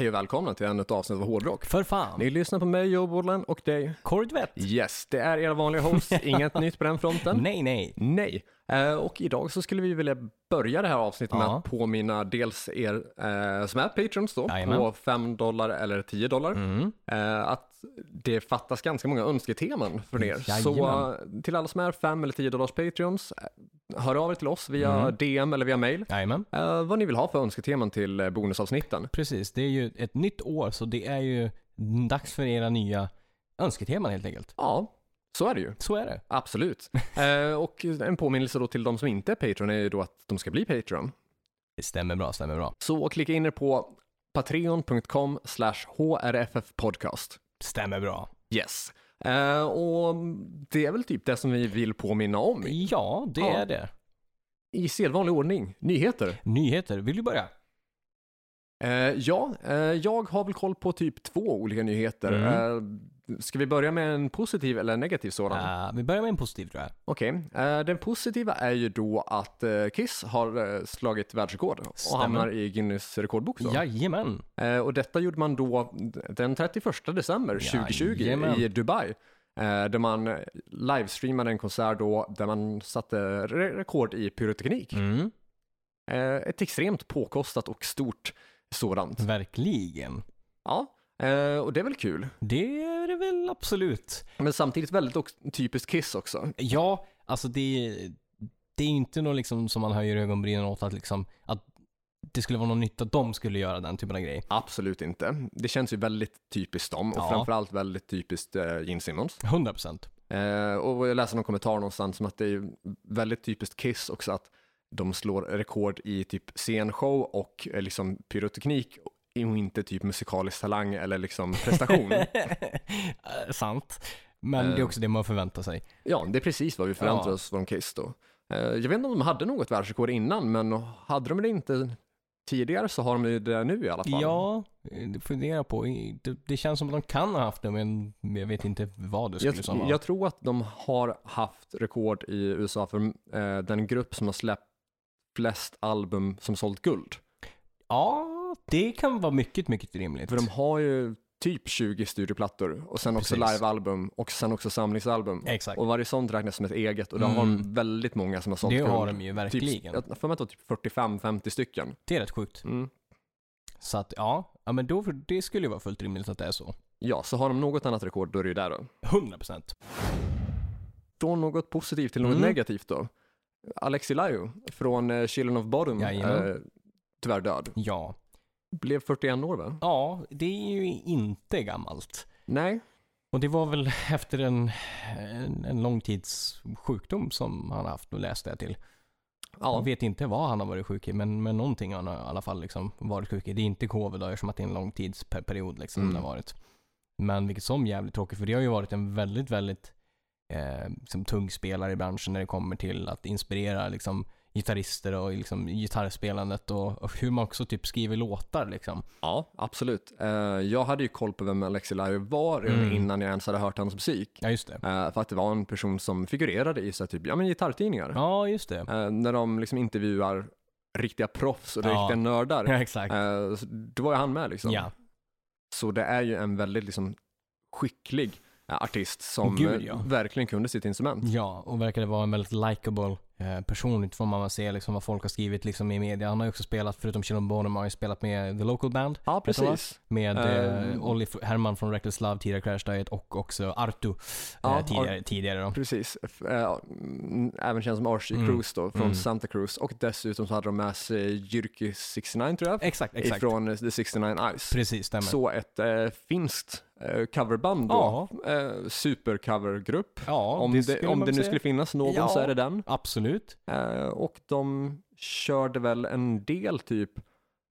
Hej och välkomna till ännu ett avsnitt av Hårdrock. För fan. Ni lyssnar på mig, Joe Bodland och dig. Korvett? Yes, det är era vanliga host. Inget nytt på den fronten. Nej, nej. Nej. Eh, och idag så skulle vi vilja börja det här avsnittet med Ja. att påminna dels er eh, som är patrons då, Jajamän. på 5 dollar eller 10 dollar, Mm. eh, att det fattas ganska många önsketeman från er. Så Jajamän. eh, till alla som är 5 eller 10 dollars patrons, eh, hör av er till oss via Mm. DM eller via mail. Jajamän. eh, vad ni vill ha för önsketeman till eh, bonusavsnitten. Precis, det är ju ett nytt år så det är ju dags för era nya önsketeman helt enkelt. Ja, så är det ju. Så är det. Absolut. eh, och en påminnelse då till de som inte är Patreon är ju då att de ska bli Patreon. Det stämmer bra, stämmer bra. Så klicka in er på patreon.com hrffpodcast. Stämmer bra. Yes. Eh, och det är väl typ det som vi vill påminna om Ja, det Ja. är det. i sedvanlig ordning. Nyheter. Nyheter, vill du börja? Eh, ja, eh, jag har väl koll på typ två olika nyheter. Mm. Eh, ska vi börja med en positiv eller en negativ sådan? Uh, vi börjar med en positiv tror jag. Okej, eh, den positiva är ju då att eh, Kiss har eh, slagit världsrekord och hamnar i Guinness rekordbok. Då. Jajamän. Och detta gjorde man då den 31 december 2020 Jajamän. i Dubai. Där man livestreamade en konsert då där man satte re- rekord i pyroteknik. Mm. Ett extremt påkostat och stort sådant. Verkligen. Ja, eh, och det är väl kul. Det är det väl absolut. Men samtidigt väldigt typiskt Kiss också. Ja, alltså det, det är inte något liksom som man höjer ögonbrynen åt att liksom, att det skulle vara något nytt att de skulle göra den typen av grej. Absolut inte. Det känns ju väldigt typiskt dem och Ja. framförallt väldigt typiskt eh, Gene Simmons. 100 procent. Eh, och jag läste någon kommentar någonstans som att det är väldigt typiskt Kiss också att de slår rekord i typ scenshow och eh, liksom pyroteknik och inte typ musikalisk talang eller liksom prestation. Eh, Sant. Men det Eh. är också det man förväntar sig. ja, det är precis vad vi förväntar Ja. oss från Kiss då. Eh, jag vet inte om de hade något världsrekord innan, men hade de det inte tidigare så har de det nu i alla fall. Ja, eh, det funderar på. Det, det känns som att de kan ha haft det, men jag vet inte vad det skulle Jag, vara. jag tror att de har haft rekord i USA för eh, den grupp som har släppt flest album som sålt guld. Ja, det kan vara mycket, mycket rimligt. För de har ju typ 20 studioplattor och sen också Precis. livealbum och sen också samlingsalbum. Exakt. Och varje sånt räknas som ett eget och där har de Mm. väldigt många som har sålt Det guld. har de ju Typ, verkligen. jag får mig att det typ 45-50 stycken. Det är rätt sjukt. Mm. Så att ja, ja men då, det skulle ju vara fullt rimligt att det är så. Ja, så har de något annat rekord då är det ju där då. 100 procent. Från något positivt till något Mm. negativt då. Alexi Laiho från eh, Children of Bottom, Jajamän. eh, tyvärr död. Ja. Blev 41 år va? Ja, det är ju inte gammalt. Nej, Och det var väl efter en, en, en lång tids sjukdom som han har haft, och läste jag till. ja. Jag vet inte vad han har varit sjuk i, men, men någonting har han i alla fall liksom varit sjuk i. Det är inte covid då, eftersom att det är en lång tidsperiod liksom Mm. det har varit. Men vilket som jävligt tråkigt, för det har ju varit en väldigt, väldigt eh, liksom, tung spelare i branschen när det kommer till att inspirera liksom gitarrister och liksom gitarrspelandet och, och hur man också typ skriver låtar liksom. ja, absolut. Eh, jag hade ju koll på vem Alexi Laiho var redan Mm. innan jag ens hade hört hans musik. Ja, just det. Eh, för att det var en person som figurerade i så här, typ, ja, men gitarrtidningar. Ja, just det. Eh, när de liksom intervjuar riktiga proffs och Ja. riktiga nördar. Ja, exakt. Eh, då var ju han med liksom. Ja, Så det är ju en väldigt liksom, skicklig artist som Gud, eh, ja. verkligen kunde sitt instrument. ja, och verkade vara en väldigt likable eh, person utifrån vad man ser liksom vad folk har skrivit liksom i media. Han har ju också spelat, förutom Children Bonham, har ju spelat med The Local Band. Ja, precis. Med eh, Olli Herman från Reckless Love, tidigare Crash Diet och också Artu Ja, eh, tidigare, tidigare då. Precis. Mm, även känd som RC Mm. Cruise då, från Mm. Santa Cruz. Och dessutom så hade de med sig Jyrki 69 tror jag. Exakt, exakt. Ifrån The 69 Eyes. Precis, stämmer. Så ett eh, finskt coverband då. Eh, supercovergrupp. ja, om det, skulle om det nu skulle finnas någon Ja. så är det den. Absolut. Eh, och de körde väl en del typ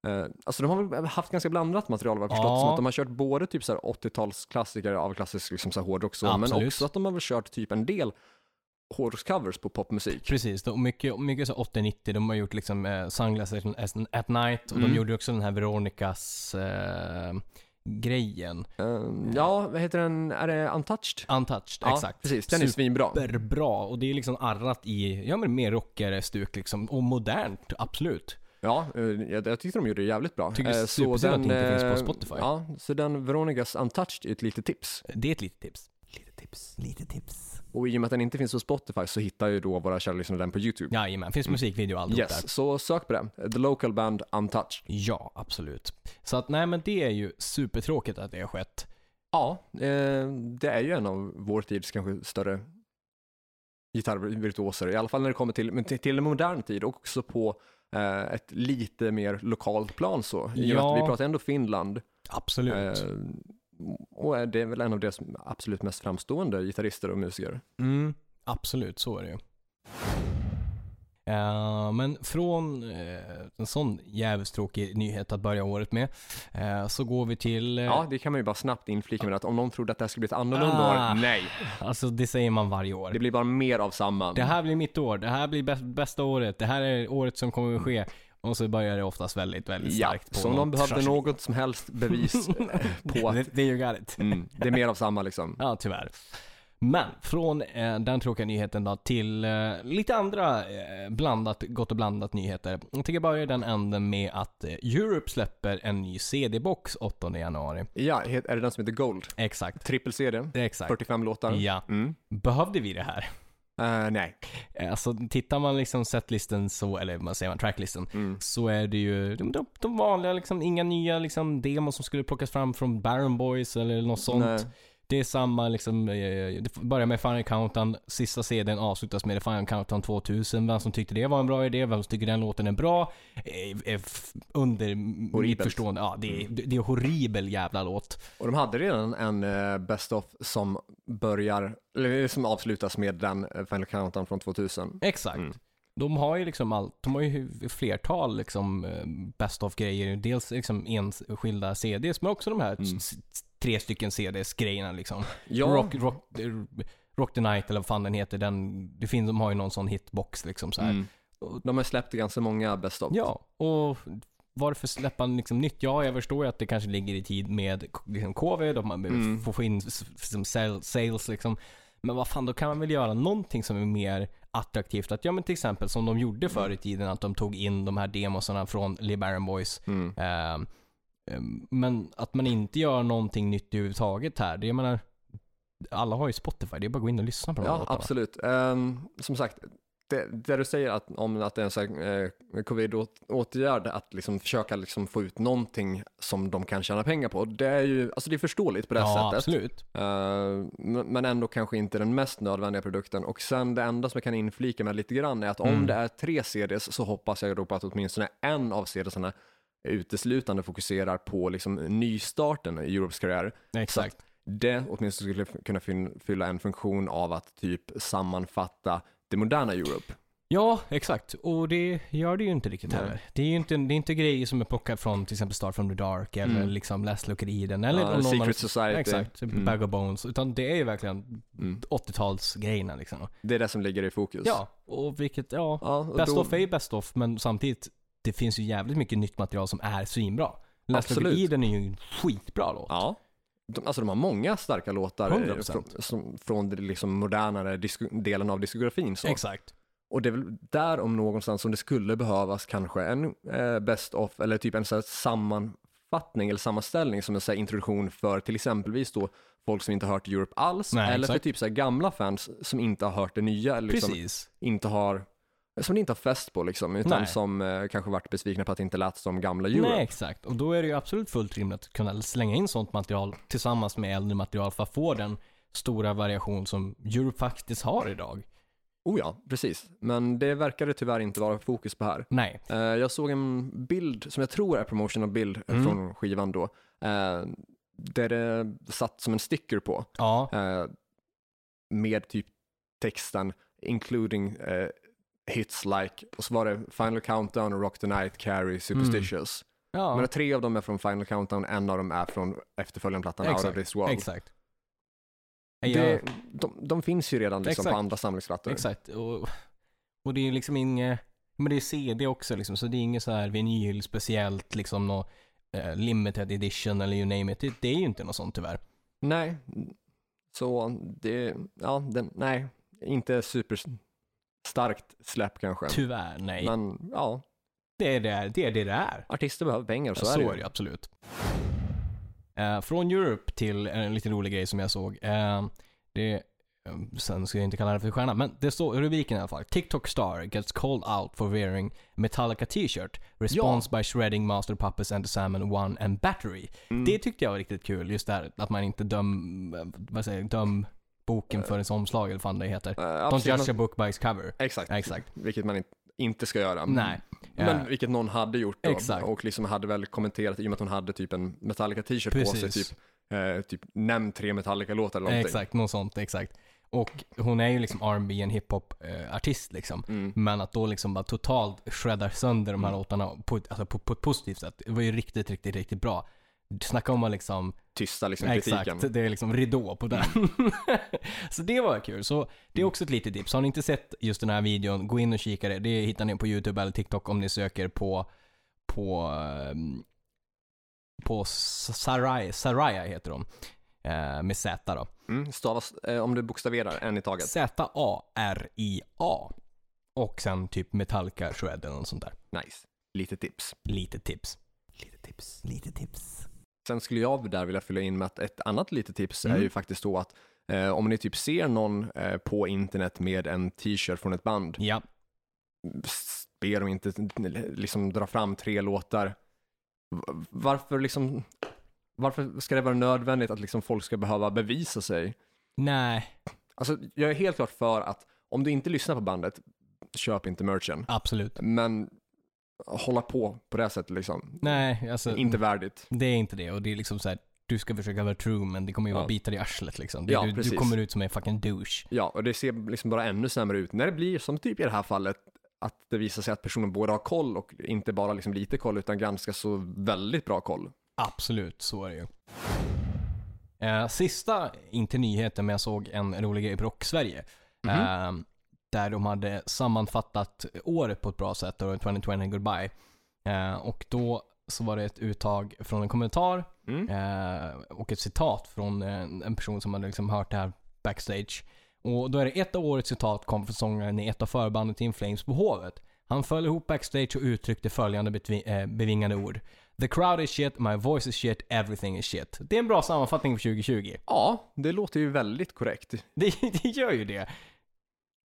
Eh, alltså de har väl haft ganska blandat material vad jag förstått Ja. som att de har kört både typ så här 80-talsklassiker av klassisk liksom så här hårdrock så, men Absolut. också att de har väl kört typ en del hårdrockscovers på popmusik. Precis, och mycket, mycket så 80-90, de har gjort liksom eh, Sunglasses at- at Night och Mm. de gjorde också den här Veronicas eh, grejen. Eh, ja, vad heter den? Är det Untouched? Untouched, Ja, exakt. precis. Den är svinbra. Superbra och det är liksom arrat i, ja men mer rockare stuk liksom och modernt, absolut. Ja, eh, jag, jag tyckte de gjorde det jävligt bra. Tycker det är Eh, så supersynd att det inte finns på Spotify. Ja, så den Veronicas Untouched är ett litet tips. Det är ett litet tips. Lite tips, lite tips. Och i och med att den inte finns på Spotify så hittar ju då våra kära lyssnare den på YouTube. Jajamän, finns Mm. musikvideo och allt där. Yes, så sök på det. The Local Band Untouched. Ja, absolut. Så att nej men det är ju supertråkigt att det har skett. Ja, eh, det är ju en av vår tids kanske större gitarrvirtuoser, i alla fall när det kommer till, men till, till modern tid och också på eh, ett lite mer lokalt plan så. I och Ja. att vi pratar ändå Finland. Absolut. Eh, och det är väl en av deras absolut mest framstående gitarrister och musiker. Mm, absolut, så är det ju. Eh, men från uh, en sån jävligt tråkig nyhet att börja året med, eh, så går vi till... Ja, det kan man ju bara snabbt inflika med att om någon trodde att det här skulle bli ett annorlunda Ah. år, nej. Alltså det säger man varje år. Det blir bara mer av samma. Det här blir mitt år, det här blir bäst, bästa året, det här är året som kommer att ske. Och så börjar det oftast väldigt, väldigt ja, starkt. på så om någon behövde tragedi. något som helst bevis på att There you got it. mm, det är mer av samma liksom. Ja, tyvärr. Men från eh, den tråkiga nyheten då till eh, lite andra eh, blandat, gott och blandat nyheter. Jag tänker börja i den änden med att eh, Europe släpper en ny CD-box 8 januari. Ja, är det den som heter Gold? Exakt. Trippel-CD, Exakt. 45 låtar. Ja. Mm. Behövde vi det här? Eh, nej. Eh, Alltså tittar man liksom setlisten så, eller vad säger man, tracklisten, Mm. så är det ju de, de, de vanliga liksom, inga nya liksom demos som skulle plockas fram från Baron Boys eller något sånt. Nej. Det är samma liksom, eh, det börjar med Final Countdown, sista CDn avslutas med Final Countdown 2000. Vem som tyckte det var en bra idé, vem som tycker den låten är bra, är, är f- under mitt förstående. Ja, det är, det är horribel jävla låt. Och de hade redan en uh, Best of som börjar, eller som avslutas med den eh, Final Countdown från 2000. Exakt. Mm. De har ju liksom allt, de har ju flertal liksom eh, best of grejer. Dels liksom enskilda CDs, men också de här Mm. Tre stycken CDs grejerna liksom. Ja, Rock, rock, rock the Night eller vad fan den heter, den, det finns, de har ju någon sån hitbox liksom så här. mm. de har släppt ganska många Best of. Ja, och varför släppa liksom nytt? Ja, jag förstår ju att det kanske ligger i tid med liksom, covid och man behöver Mm. få in s- som sal- sales liksom. Men vad fan, då kan man väl göra någonting som är mer attraktivt. Att, ja men till exempel som de gjorde förr i tiden, att de tog in de här demosarna från Lee Baron Boys. Mm. Ehm, men att man inte gör någonting nytt överhuvudtaget här. Det jag menar, alla har ju Spotify, det är bara att gå in och lyssna på de här Ja, låtarna. absolut. Ehm, som sagt, det, det du säger att, om att det är en sån här, eh, covid-åtgärd, att liksom försöka liksom få ut någonting som de kan tjäna pengar på, det är ju alltså det är förståeligt på det Ja, sättet. absolut. Men men ändå kanske inte den mest nödvändiga produkten. Och sen det enda som jag kan inflika med lite grann är att om Mm. det är tre CDs så hoppas jag då på att åtminstone en av CDsarna uteslutande fokuserar på liksom nystarten i Europes karriär. Exakt. Det åtminstone skulle kunna fylla en funktion av att typ sammanfatta det moderna Europe. Ja, exakt. Och det gör det ju inte riktigt Nej. heller. Det är ju inte, det är inte grejer som är plockade från till exempel Start from the Dark eller Mm. liksom Last Look at Eden eller Ja, någon Secret annan- Society. Exakt, Mm. Bag of Bones. Utan det är ju verkligen Mm. 80-talsgrejerna liksom. Det är det som ligger i fokus. Ja, och vilket, ja. ja och Best då- of är best of, men samtidigt, det finns ju jävligt mycket nytt material som är svinbra. Last Look Absolut. Eden är ju en skitbra låt. Ja. De, alltså de har många starka låtar eh, 100%. från, som, från den liksom modernare delen av diskografin. Så. Exakt. Och det är väl där om någonstans som det skulle behövas kanske en eh, best of eller typ en så sammanfattning eller sammanställning som en så introduktion för till exempelvis då folk som inte har hört Europe alls Nej, eller för exakt. typ så gamla fans som inte har hört det nya eller liksom Precis. inte har som det inte har fäst på liksom utan Nej. som eh, kanske varit besvikna på att det inte lät som gamla Europe. Nej, exakt. Och då är det ju absolut fullt rimligt att kunna slänga in sånt material tillsammans med äldre material för att få den stora variation som Europe faktiskt har idag. Oh ja, precis. Men det verkade tyvärr inte vara fokus på här. Nej. Eh, jag såg en bild som jag tror är promotional bild eh, Mm. från skivan då. eh, där det satt som en sticker på. Ja. eh, med typ texten including eh, hits like, och så var det Final Countdown, Rock the Night, Carrie, Superstitious. Ja. Men tre av dem är från Final Countdown, en av dem är från efterföljande plattan Out of this world. Exakt. Det, Ja, de, de finns ju redan liksom på andra samlingsplattor. exakt. Och, och det är liksom inget, men det är CD också liksom, så det är inget så här vinyl speciellt liksom nå eh, limited edition eller you name it. Det, det är ju inte något sånt tyvärr. Nej, så det, ja, den, nej, inte super starkt släpp kanske. Tyvärr, nej. Men ja, Det är det det är. Det det är. Artister behöver pengar, så, Så, är det ju. det absolut. Eh, från Europe till en liten rolig grej som jag såg. Eh, det, eh, sen ska jag inte kalla det för stjärna, men det står rubriken i alla fall. TikTok star gets called out for wearing Metallica t-shirt. Response by shredding Master Puppets and Salmon One and Battery. Mm. Det tyckte jag var riktigt kul, just där att man inte döm, eh, vad säger jag, döm boken för dess omslag eller vad det heter. Eh, Don't judge a book by its cover. Exakt. Exakt. Vilket man inte, inte ska göra. Nej. Men Eh, vilket någon hade gjort då. Exakt. Och liksom hade väl kommenterat i och med att hon hade typ en Metallica t-shirt på sig. Typ, eh, typ nämn tre Metallica-låtar eller någonting. Exakt, något sånt, exakt. Och hon är ju liksom R&B en hiphop-artist liksom. Mm. Men att då liksom bara totalt shreddar sönder de här Mm. låtarna på, alltså på, på ett positivt sätt. Det var ju riktigt, riktigt, riktigt bra. Snacka om att liksom, Tysta liksom kritiken. exakt, det är liksom ridå på den. så det var kul. Så det är också ett litet tips. Har ni inte sett just den här videon, gå in och kika det. Det hittar ni på YouTube eller TikTok om ni söker på, på, ehm, på Saraya, Saraya heter de. Eh, med Z då. Mm. Stavas, eh, om du bokstaverar en i taget. Z-A-R-I-A. Och sen typ Metallica Shred eller något sånt där. Nice. Lite tips. Lite tips. Lite tips. Lite tips. Sen skulle jag där vilja fylla in med att ett annat litet tips är Mm. ju faktiskt då att eh, om ni typ ser någon eh, på internet med en t-shirt från ett band, Ja, be dem inte liksom dra fram tre låtar. Varför liksom, varför ska det vara nödvändigt att liksom folk ska behöva bevisa sig? nej, Alltså, jag är helt klart för att om du inte lyssnar på bandet, köp inte merchen. absolut. Men hålla på på det sättet liksom. Nej, alltså. Inte värdigt. Det är inte det och det är liksom så här. Du ska försöka vara true men det kommer ju Ja. vara bitar i arslet liksom. Det, Ja, du, du kommer ut som en fucking douche. Ja, och det ser liksom bara ännu sämre ut när det blir som typ i det här fallet att det visar sig att personen både har koll och inte bara liksom lite koll utan ganska så väldigt bra koll. Absolut, så är det ju. Eh, sista, inte nyheten, men jag såg en rolig grej på Rock-Sverige. Mhm. Eh, där de hade sammanfattat året på ett bra sätt, då 2020 Goodbye. Eh, och då så var det ett uttag från en kommentar Mm. eh, och ett citat från en, person som hade liksom hört det här backstage. Och då är det ett av årets citat kom från sångaren i ett av förbanden till In Flames på Hovet. Han föll ihop backstage och uttryckte följande betvi- eh, bevingade ord. The crowd is shit, my voice is shit, everything is shit. Det är en bra sammanfattning för 2020. Ja, det låter ju väldigt korrekt. Det, det gör ju det.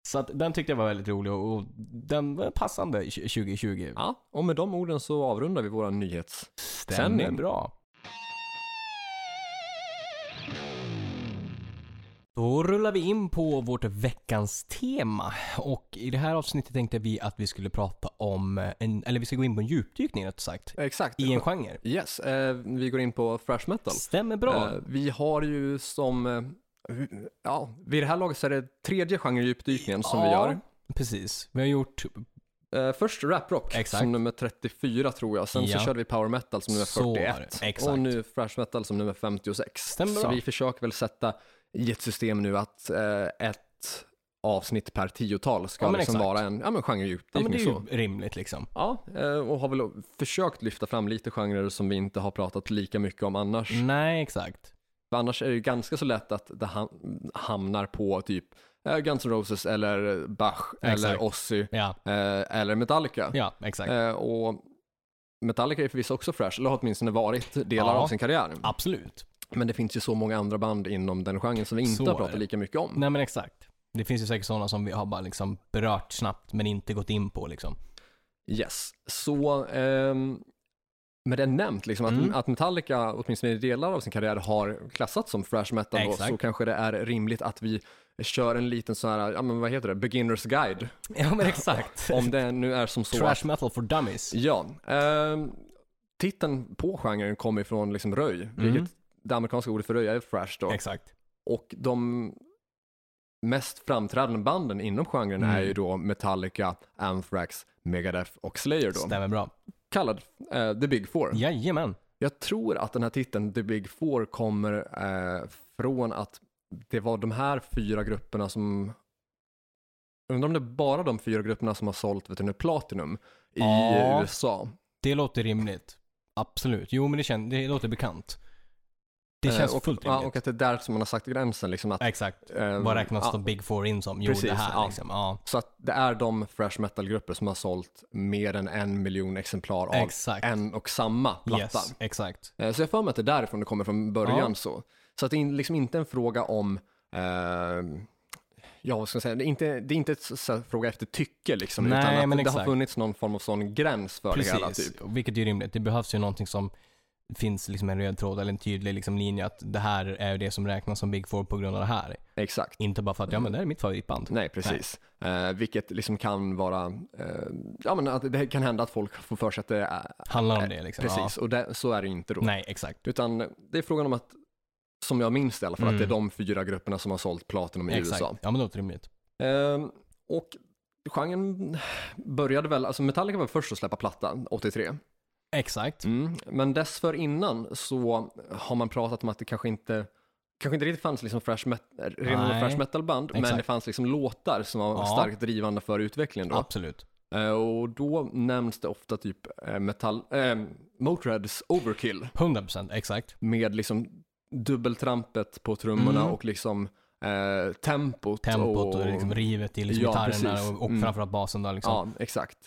Så att den tyckte jag var väldigt rolig och, och den var passande 2020. Ja, och med de orden så avrundar vi våra nyhets... Stämmer bra. Då rullar vi in på vårt veckans tema. Och i det här avsnittet tänkte vi att vi skulle prata om, en, eller vi ska gå in på en djupdykning rätt sagt, Exakt. i en genre. Yes, eh, vi går in på thrash metal. Stämmer bra. Eh, vi har ju som, eh, ja, vid det här laget så är det tredje genredjupdykningen som vi Ja, gör. Precis. Vi har gjort, Eh, först raprock Exakt. som nummer 34 tror jag, sen Ja. så körde vi power metal som nummer Så var 41 det, exakt. och nu thrash metal som nummer 56. Stämmer så bra. vi försöker väl sätta i ett system nu att eh, ett avsnitt per tiotal ska Ja, liksom exakt. vara en ja, men ja men genredjupdykning det är så. ju rimligt liksom. Ja, eh, och har väl försökt lyfta fram lite genrer som vi inte har pratat lika mycket om annars. Nej, exakt. För annars är det ju ganska så lätt att det ham- hamnar på typ eh, Guns N' Roses eller Bach eller Exakt. Ozzy Ja, eh, eller Metallica. ja exakt. Eh, och Metallica är förvisso också fresh, eller har åtminstone varit delar Ja. av sin karriär. Absolut. Men det finns ju så många andra band inom den genren som vi inte Så har pratat lika mycket om. Nej men exakt. Det finns ju säkert sådana som vi har bara liksom berört snabbt men inte gått in på liksom. Yes, så ehm, med det nämnt, liksom, Mm. att, att Metallica åtminstone i delar av sin karriär har klassats som thrash metal då, så kanske det är rimligt att vi kör en liten sån här, ja men vad heter det, beginners guide. Ja men exakt. Om det nu är som så att, Trash metal for dummies. ja, ehm, titeln på genren kommer ifrån liksom röj, vilket det amerikanska ordet för röj är thrash då. Exakt. Och de mest framträdande banden inom genren Mm. är ju då Metallica, Anthrax, Megadeth och Slayer då. Stämmer bra. Kallad eh, The Big Four. Jajamän. Jag tror att den här titeln, The Big Four, kommer eh, från att det var de här fyra grupperna som Undrar om det är bara de fyra grupperna som har sålt vet du, nu, Platinum i Ja. USA. Det låter rimligt. Absolut. Jo men det, känns, det låter bekant. Det känns Eh, och, fullt rimligt. och att det är där som man har sagt gränsen. Liksom att, Exakt. eh, Vad räknas de Big Four in som? Jo, Precis, det här ja. liksom. Ja, Så att det är de thrash metal-grupper som har sålt mer än en miljon exemplar av exakt. en och samma platta. Yes, exakt. Eh, Så jag får mig att det är därifrån det kommer från början Ja. så. Så att det är liksom inte en fråga om, eh, ja vad ska jag säga, det är inte, det är inte ett fråga efter tycke liksom, Nej, utan att det har funnits någon form av sån gräns för det hela Precis, typ. vilket är rimligt. Det behövs ju någonting som finns liksom en röd tråd eller en tydlig liksom linje att det här är det som räknas som Big Four på grund av det här. Exakt. Inte bara för att ja men det här är mitt favoritband. Nej, precis. Eh, vilket liksom kan vara, eh, ja men att det kan hända att folk får för sig att det är, Handlar om eh, det liksom. precis, och det, så är det inte då. Ja. Nej, exakt. Utan det är frågan om att, som jag minns det i alla fall, Mm. att det är de fyra grupperna som har sålt Platinum i Exakt. USA. Ja men det låter rimligt. Ehm, och genren började väl, alltså Metallica var först att släppa platta, 83. Exakt. Mm. Men dessförinnan så har man pratat om att det kanske inte kanske inte riktigt fanns liksom fresh met- renodlade fresh metal-band, men det fanns liksom låtar som var Ja. starkt drivande för utvecklingen då. Absolut. Eh, och då nämns det ofta typ eh, metall, eh, Motörheads Overkill 100% exakt. med liksom dubbeltrampet på trummorna Mm. och liksom eh, tempot. Tempot och, liksom rivet i liksom Ja, gitarrerna precis. och, och Mm. framförallt basen då liksom. Ja, exakt.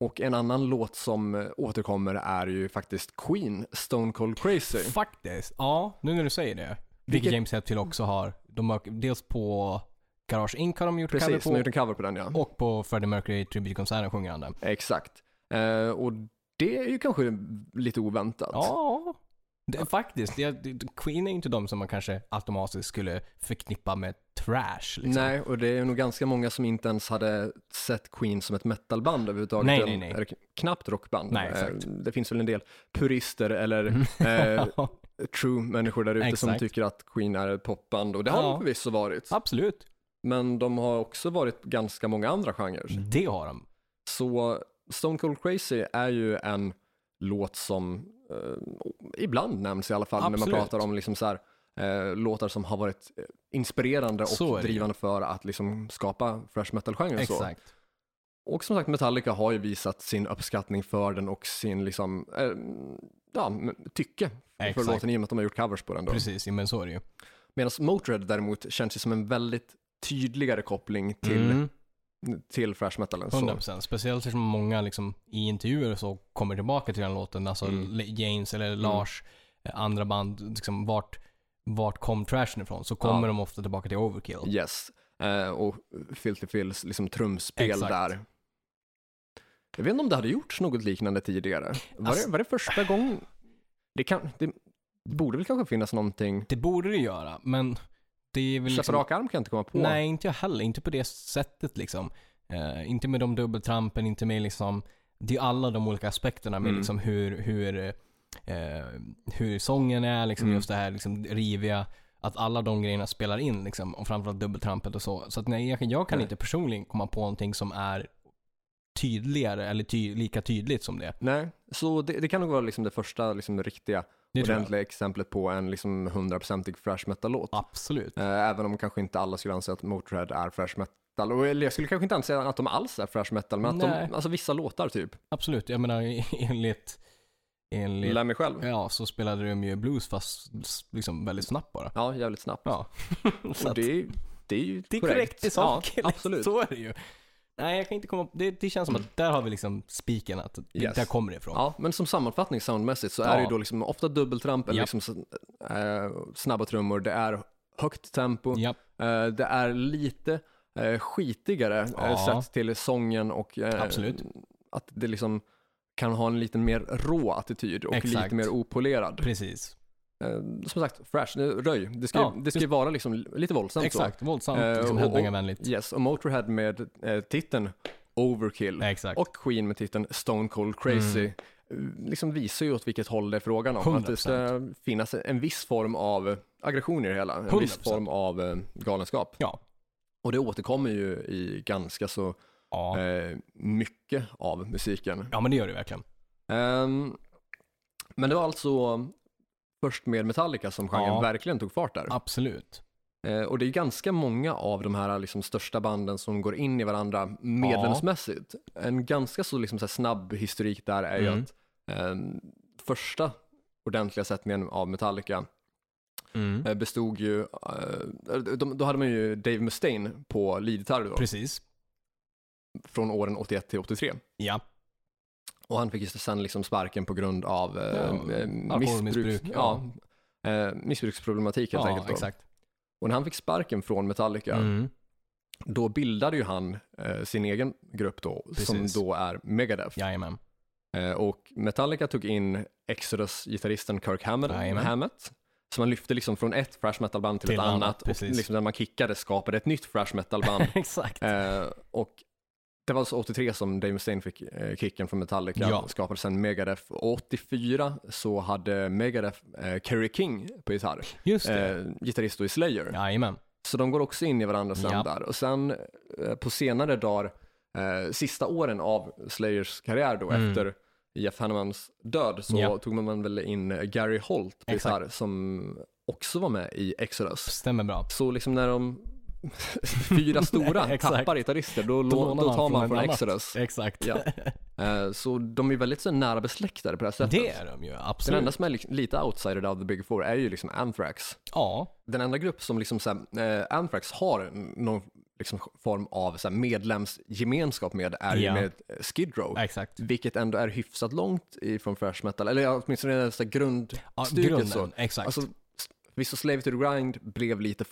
Och en annan låt som eh, återkommer är ju faktiskt Queen, Stone Cold Crazy. Faktiskt. Ja, nu när du säger det. Vilket James Hetfield också har. De har dels på Garage Inc har de gjort Precis, de har cover gjort en cover på den ja. på. Och på Freddie Mercury Tribute-konserten sjunger han den. Exakt. Eh, och det är ju kanske lite oväntat. Ja, det, faktiskt. Det, Queen är inte de som man kanske automatiskt skulle förknippa med trash. Liksom. Nej, och det är nog ganska många som inte ens hade sett Queen som ett metalband överhuvudtaget. Nej, nej, nej. Eller knappt rockband. Nej, Eh, exakt. Det finns väl en del purister eller eh, true människor där ute som tycker att Queen är ett popband och det har Ja. de förvisso varit. Absolut. Men de har också varit ganska många andra genrer. Det har de. Så Stone Cold Crazy är ju en låt som eh, ibland nämns i alla fall när Absolut. man pratar om liksom så här, eh, låtar som har varit eh, inspirerande och drivande för att liksom skapa fresh metal-genren. så. Exakt. Och som sagt Metallica har ju visat sin uppskattning för den och sin liksom, eh, ja, tycke för Exakt. låten i och med att de har gjort covers på den då. Precis, men så är det ju. Medan Motörhead däremot känns ju som en väldigt tydligare koppling till, Mm. Till fresh metalen. Så. 100%. Speciellt eftersom många liksom, i intervjuer så kommer tillbaka till den låten. Alltså Mm. James eller Lars, eh, andra band, liksom, vart, vart kom trashen ifrån? Så kommer Ja. de ofta tillbaka till Overkill. Yes. Eh, och Filthy Phils liksom trumspel Exakt. där. Jag vet inte om det hade gjorts något liknande tidigare. Var, Alltså- det, var det första gången? Det, kan, det borde väl kanske finnas någonting. Det borde det göra, men det är väl liksom... rak arm kan jag inte komma på. Nej, inte jag heller. Inte på det sättet liksom. Eh, inte med de dubbeltrampen, inte med liksom... Det är alla de olika aspekterna med Mm. liksom hur, hur, eh, hur sången är, liksom Mm. just det här liksom riviga. Att alla de grejerna spelar in liksom. Och framförallt dubbeltrampet och så. Så att nej, jag, kan- jag kan Nej. inte personligen komma på någonting som är tydligare eller ty, lika tydligt som det. Nej, så det, det kan nog vara liksom det första liksom, riktiga, Det ordentliga exemplet på en liksom, 100%ig fresh metal-låt. Absolut. Eh, även om kanske inte alla skulle anse att Motörhead är fresh metal. Och, eller jag skulle kanske inte anse att de alls är fresh metal, men att Nej. de, alltså vissa låtar typ. Absolut. Jag menar enligt... enligt Lär mig själv. ja, så spelade de ju blues fast liksom väldigt snabbt bara. Ja, jävligt snabbt. Ja. Och att- det, är- det är ju Det är korrekt i sak. Ja, absolut. Så är det ju. Nej, jag kan inte komma det, det känns som att där har vi liksom spiken, att det, Yes. där kommer det ifrån. Ja, men som sammanfattning soundmässigt så är Ja. det ju då liksom ofta dubbeltramp eller Japp. liksom så, eh, snabba trummor. Det är högt tempo. Ja, Eh, det är lite eh, skitigare Ja. eh, sett till sången och eh, Absolut. att det liksom kan ha en lite mer rå attityd och Exakt. lite mer opolerad. precis. Eh, som sagt, fresh, röj. Det ska, Ja, det ska ju vara liksom lite våldsamt Exakt, våldsamt, Eh, liksom headbangarvänligt. så. Yes, och Motorhead med eh, titeln Overkill Exakt. och Queen med titeln Stone Cold Crazy Mm. liksom visar ju åt vilket håll det är frågan om. Att det ska finnas en viss form av aggression i det hela, en viss 100%. form av eh, galenskap. Ja. Och det återkommer ju i ganska så Ja. eh, mycket av musiken. ja, men det gör det verkligen. Ehm, men det var alltså först med Metallica som genren Ja. verkligen tog fart där. Absolut. Eh, och det är ganska många av de här liksom, största banden som går in i varandra medlemsmässigt. En ganska så, liksom, så snabb historik där är ju Mm. att ehm, första ordentliga sättningen av Metallica Mm. eh, bestod ju, eh, de, då hade man ju Dave Mustaine på leadgitarr då, Precis. från åren 81 till 83. Ja. Och han fick ju sen liksom sparken på grund av eh, Ja, eh, missbruk, ja. Eh, missbruksproblematik helt Ja, enkelt. Då. exakt. Och när han fick sparken från Metallica, Mm. då bildade ju han eh, sin egen grupp då, som Precis. då är Megadeth. Jajamän. Eh, och Metallica tog in Exodus-gitarristen Kirk Hammett. Hammett. Så man lyfte liksom från ett thrash metal-band till, Till ett annat, annat. och liksom när man kickade skapade ett nytt thrash metal-band. exakt. eh, och det var alltså 83 som Dave Mustaine fick eh, kicken från Metallica Ja. och skapade sen Megadeth. Och 84 så hade Megadeth eh, Kerry King på gitarr, Just eh, gitarrist i Slayer. Jajamän. Så de går också in i varandra sen Ja. där. Och sen eh, på senare dagar, eh, sista åren av Slayers karriär då Mm. efter Jeff Hannemans död så Ja. tog man väl in Gary Holt på gitarr som också var med i Exodus. Stämmer bra. Så liksom när de fyra stora tappar gitarrister då, Då då, man tar från man från annan. Exodus. Exakt. Ja. Eh, Så de är väldigt så nära besläktade på det här sättet. Det är de ju, Den absolut. enda som är liksom lite outsider av the big four är ju liksom Anthrax. Ja, den enda grupp som liksom så här, eh, Anthrax har någon liksom form av så här, medlemsgemenskap med är ju Ja. med eh, Skid Row. exakt. Vilket ändå är hyfsat långt ifrån thrash metal, eller åtminstone så här grund, Ja, grunden, så. exakt. alltså Visst, Slave to the Grind blev lite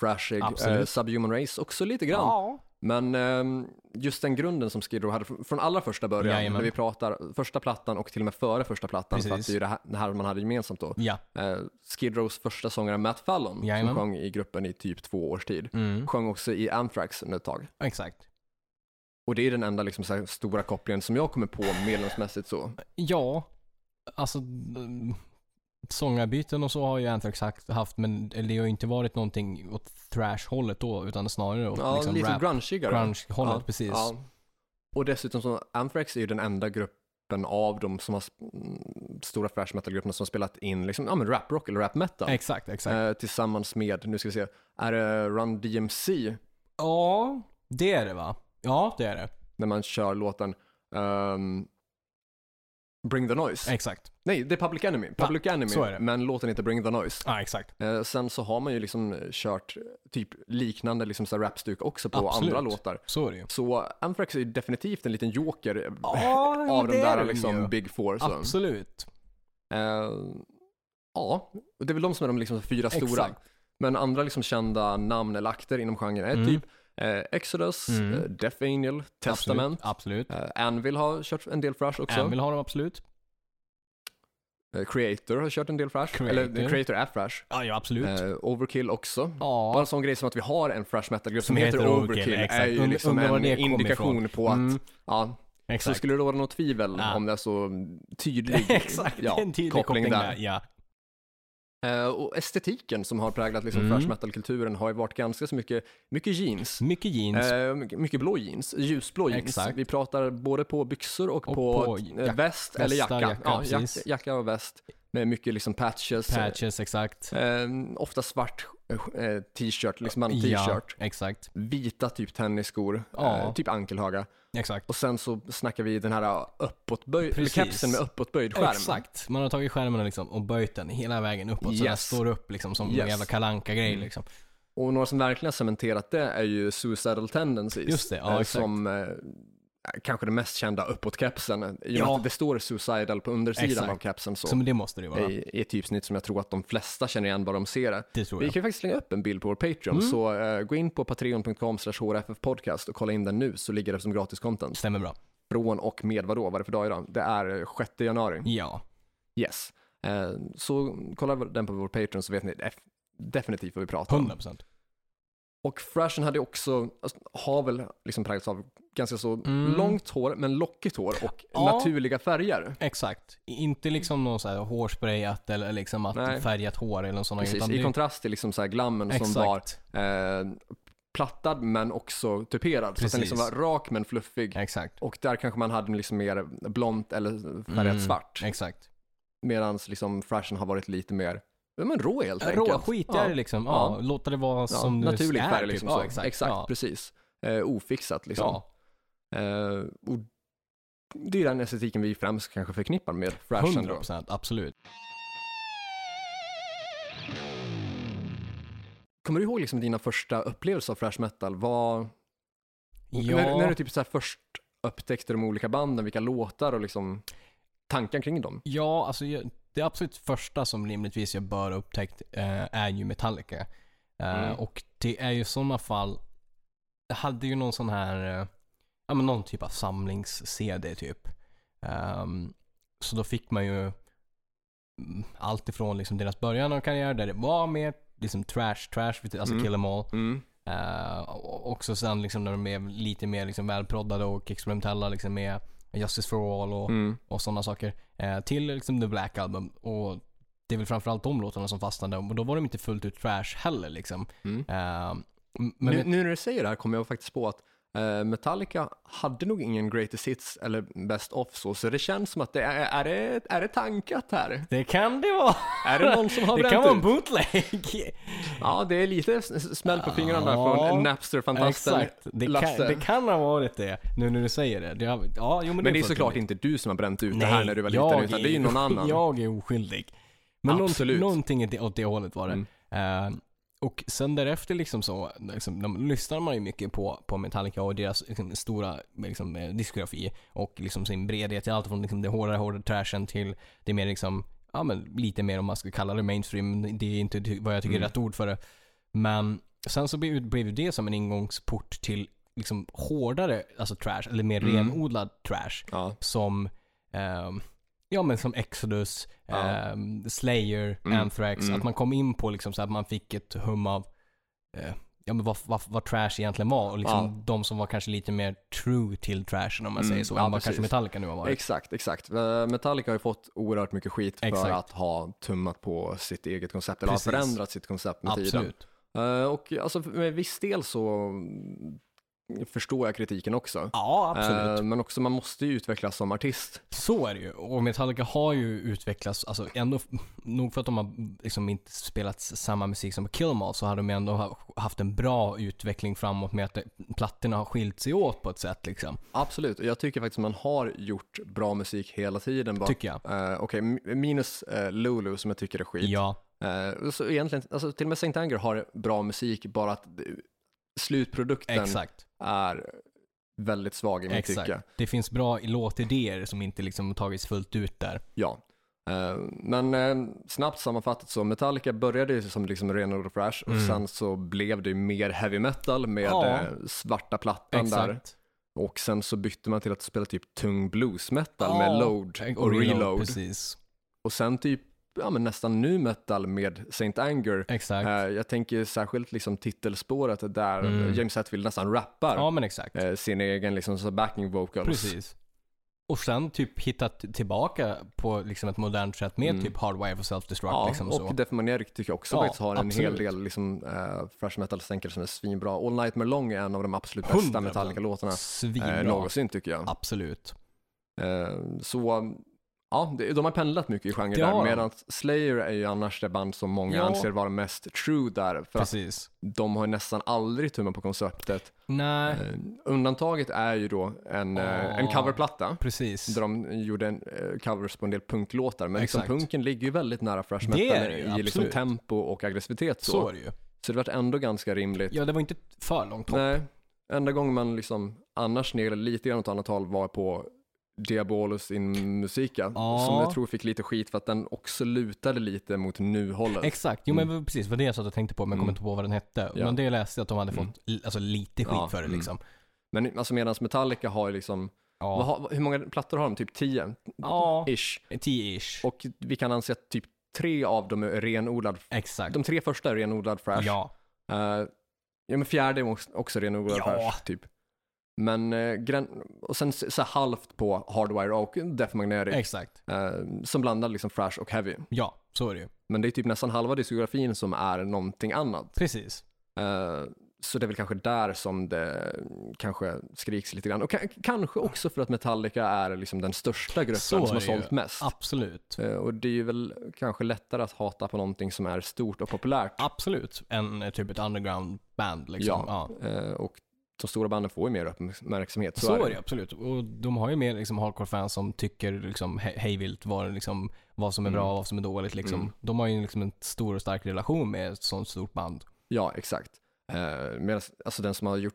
Absolut. eh, Subhuman Race också lite grann. ja. Men ehm, just den grunden som Skid Row hade från, från allra första början, Jajamän. när vi pratar första plattan och till och med före första plattan, för att Precis. det är ju det här, det här man hade gemensamt då. Ja. Eh, Skid Rows första sångare Matt Fallon, Jajamän. som sjöng i gruppen i typ två års tid, Mm. sjöng också i Anthrax under ett tag. Exakt. Och det är den enda liksom, så här, stora kopplingen som jag kommer på medlemsmässigt så. Ja, alltså mm, sångarbyten och så har ju Anthrax haft- men det har ju inte varit någonting åt thrash-hållet då, utan snarare åt Ja, liksom lite rap, grungigare. grunge-hållet, ja, precis. Ja. Och dessutom så, Anthrax är ju den enda gruppen av de som har mm, stora thrash metal-grupperna som har spelat in liksom, ja, men rap rock eller rap metal. Exakt, exakt. Eh, tillsammans med, nu ska vi se, är det Run DMC Ja, det är det va? Ja, det är det. när man kör låten ehm, Bring the Noise. Exakt. Nej, det är Public Enemy. Public Enemy, så är det. men låten heter Bring the Noise. Ja, exakt. Eh, sen så har man ju liksom kört typ liknande liksom så rapstuk också på Absolut. andra låtar. Så är det ju. Så Anthrax är definitivt en liten joker Ja, av de där liksom ju. big four. Så. Absolut. Eh, ja, det är väl de som är de liksom fyra stora. Exakt. Men andra liksom kända namn eller akter inom genren är Mm. typ eh, Exodus, Mm. eh, Death Angel, Testament. Absolut. Eh, Anvil har kört en del thrash också. Anvil har de absolut. Eh, Creator har kört en del thrash. Eller Creator. eh, Creator är thrash. Ja, ja absolut. Eh, Overkill också. Bara ja. en sån grej som att vi har en thrash metal-grupp som, Som heter Overkill, Overkill, är ju liksom en indikation ifrån. på att, Mm, ja, så exakt. skulle det råda något tvivel Ja. om det är så tydlig exakt, ja, en tydlig koppling, koppling, där. där. Ja. Eh, och estetiken som har präglat liksom Mm. thrash metal-kulturen har ju varit ganska så mycket, mycket jeans. Mycket jeans. Eh, mycket, mycket blå jeans, ljusblå jeans. Exakt. Vi pratar både på byxor och, Och på, på eh, jack- väst eller jacka. jacka, ja, jack, jacka och väst med mycket liksom patches. Patches, exakt. Eh, ofta svart eh, t-shirt, liksom man t-shirt. Ja, exakt. Vita typ tennisskor, Ja. eh, typ ankelhöga. Exakt. Och sen så snackar vi den här uppåtböjd, eller Precis. kepsen med uppåtböjd skärm. Exakt. Man har tagit skärmen liksom och böjt den hela vägen uppåt så den Yes. står upp liksom som Yes. en jävla kalanka grej Mm. liksom. Och några som verkligen har cementerat det är ju Suicidal Tendencies. Just det, ja, eh, exakt. Som eh, kanske den mest kända uppåt-kepsen. Ja. det står Suicidal på undersidan Exakt. av kepsen så. Som det måste det vara. i, i ett typsnitt som jag tror att de flesta känner igen bara de ser det. Det tror Vi jag. kan faktiskt slänga upp en bild på vår Patreon, Mm. så eh, gå in på patreon.com hrffpodcast och kolla in den nu så ligger det som gratis content. Stämmer bra. Från och med vadå, vad är det för dag idag? Det är eh, 6 januari. Ja. Yes. Eh, så kolla den på vår Patreon så vet ni def- definitivt vad vi pratar om. 100%. Och Thrashen hade också, alltså, har väl liksom präglats av ganska så Mm. långt hår, men lockigt hår och Ja. naturliga färger. Exakt. Inte liksom någon så här hårsprayat eller liksom att Nej. färgat hår eller något sånt. Precis, utan i det- kontrast till liksom så här glammen som var Exakt. eh, plattad men också tuperad. Så att den liksom var Precis. rak men fluffig. Exakt. Och där kanske man hade liksom mer blont eller färgat Mm, svart. Exakt. Medan liksom Thrashen har varit lite mer, men rå helt enkelt. Rå, skitigare ja. liksom. Ja, Ja. låta det vara Ja, som det naturlig är. färg typ. liksom. Ja, så. exakt. exakt precis. Eh, ofixat liksom. Ja, Eh, och det är den estetiken vi främst kanske förknippar med Flash. 100% absolut. Kommer du ihåg liksom dina första upplevelser av Flash metal? Vad... Ja. När, när, du typ så först upptäckte de olika banden, vilka låtar och liksom tankar kring dem? Ja, alltså det absolut första som rimligtvis jag bör ha upptäckt eh, är ju Metallica. Eh, mm. Och det är ju i sådana fall, jag hade ju någon sån här eh, ja men någon typ av samlings-CD typ. Ehm, så då fick man ju mm, allt ifrån liksom deras början av karriär där det var mer liksom trash, trash, alltså Mm. kill em all. Mm. Uh, och också sen liksom när de är lite mer liksom välproddade och experimentella liksom med Justice for All och, Mm. och sådana saker. Eh, till liksom The Black Album. Och det är väl framförallt de låtarna som fastnade. Och då var de inte fullt ut trash heller liksom. Mm. M- men nu, nu när du säger det här kommer jag faktiskt på att Metallica hade nog ingen greatest hits eller best of så, så det känns som att det är, är, det, är det tankat här? det kan det vara. Är det någon som har det bränt kan vara en bootleg. Ja, det är lite smäll på fingrarna där Ja, från Napster-fantasten Exakt. Det kan, Lasse. det kan ha varit det. Nu när du säger det. det har, ja, jo, men, Men det är såklart inte du som har bränt ut det här när du var liten, utan det är ju någon annan. Jag är oskyldig. Men någon, Absolut. någonting åt det- det hållet var det. Mm. Eh, och sen därefter liksom så, liksom, de lyssnar man ju mycket på, på Metallica och deras liksom, stora liksom, eh, diskografi. Och liksom sin bredhet till allt från liksom, det hårdare, hårdare trashen till det mer liksom, ja men lite mer om man ska kalla det mainstream. Det är inte vad jag tycker är Mm. rätt ord för det. Men sen så blev, blev det som en ingångsport till liksom hårdare, alltså trash, eller mer Mm. renodlad trash Ja. som ehm, Ja men som Exodus, Ja. ehm, Slayer, Mm, Anthrax. mm. Att man kom in på liksom så att man fick ett hum av eh, Ja men vad, vad, vad trash egentligen var och liksom Ja. de som var kanske lite mer true till trashen om man Mm, säger så. ja, än vad kanske. Metallica nu har varit. Exakt, exakt. Eh, Metallica har ju fått oerhört mycket skit för Exakt. att ha tummat på sitt eget koncept, eller Precis. har förändrat sitt koncept med tiden. Absolut. Eh, och alltså med viss del så mm, förstår jag kritiken också. Ja absolut. Eh, men också man måste ju utvecklas som artist. Så är det ju. Och Metallica har ju utvecklats, alltså ändå, nog för att de har liksom inte spelat samma musik som på Kill 'Em All så har de ändå ha- haft en bra utveckling framåt med att plattorna har skilt sig åt på ett sätt liksom. Absolut, och jag tycker faktiskt man har gjort bra musik hela tiden. Bara, Tycker jag. eh, Okej, m- minus eh, Lulu som jag tycker är skit. Ja, Eh, så egentligen, alltså, till och med Saint Anger har bra musik, bara att det- slutprodukten exakt. Är väldigt svag i mitt Exakt. tycke. Det finns bra låtidéer som inte liksom tagits fullt ut där. Ja. Eh, Men eh, snabbt sammanfattat så, Metallica började ju som liksom renodlad thrash och Mm. sen så blev det ju mer heavy metal med Ja. eh, svarta plattan där. Exakt. Och sen så bytte man till att spela typ tung blues metal Ja. med load och, reload. Precis. Och sen typ, ja men nästan nu metal med Saint Anger. Exakt. Eh, jag tänker särskilt liksom titelspåret där Mm. James Hetfield nästan rappar ja men exakt. eh, sin egen liksom backing vocals. Precis. Och sen typ hittat tillbaka på liksom ett modernt sätt med Mm. typ Hardwire for Self-Destruct Ja, liksom och så. Def Maniac tycker jag också Ja, faktiskt har en hel absolut. del liksom, uh, thrash metal-stänkare som är svinbra. All Nightmare Long är en av de absolut bästa 100%. Metallica-låtarna eh, någonsin tycker jag. Absolut. Eh, så ja, de har pendlat mycket i genre Det där, medan Slayer är ju annars det band som många Ja. anser vara mest true där, för att Precis. de har nästan aldrig tummat på konceptet. Nej, Eh, undantaget är ju då en, eh, en Ja. coverplatta. precis. Där de gjorde en, eh, covers på en del punklåtar, men liksom punken ligger ju väldigt nära Det metal ju, i liksom tempo och aggressivitet. Så. Så är det ju. Så det vart ändå ganska rimligt. Ja, det var inte för långt hopp. Nej, enda gången man liksom annars sneglade lite grann åt annat håll var på Diabolus in Musica, Ja. som jag tror fick lite skit för att den också lutade lite mot nu-hållet. Exakt, jo men precis, det var det jag satt och tänkte på men jag kommer Mm. inte på vad den hette. Ja. Men det läste jag att de hade Mm. fått li- alltså, lite skit Ja, för det mm. liksom. Men alltså medan Metallica har ju liksom, Ja, har, hur många plattor har de? Typ 10? ja Ish. 10-ish. Och vi kan anse att typ tre av dem är renodlad, Exakt. de tre första är renodlad thrash. Ja, Eh, ja men fjärde är också- renodlad Ja. thrash, typ. Men, eh, och sen så, halvt på Hardwire och Death Magnetic, exakt. eh, som blandar liksom thrash och heavy. Ja, så är det ju. Men det är typ nästan halva diskografin som är någonting annat. Precis. Eh, så det är väl kanske där som det kanske skriks lite grann. Och ka- kanske också för att Metallica är liksom den största gruppen som har det ju. sålt mest. Absolut. Eh, och det är ju väl kanske lättare att hata på någonting som är stort och populärt. Absolut. En eh, typ ett underground band liksom. Ja, Ja. eh, och de stora banden får ju mer uppmärksamhet. Så, Så, är det. det absolut. Och de har ju mer liksom hardcore-fans som tycker liksom he- hejvilt vad, liksom, vad som är bra Mm. och vad som är dåligt liksom. Mm. De har ju liksom en stor och stark relation med ett sånt stort band. Ja, exakt. Eh, medan, alltså den som har gjort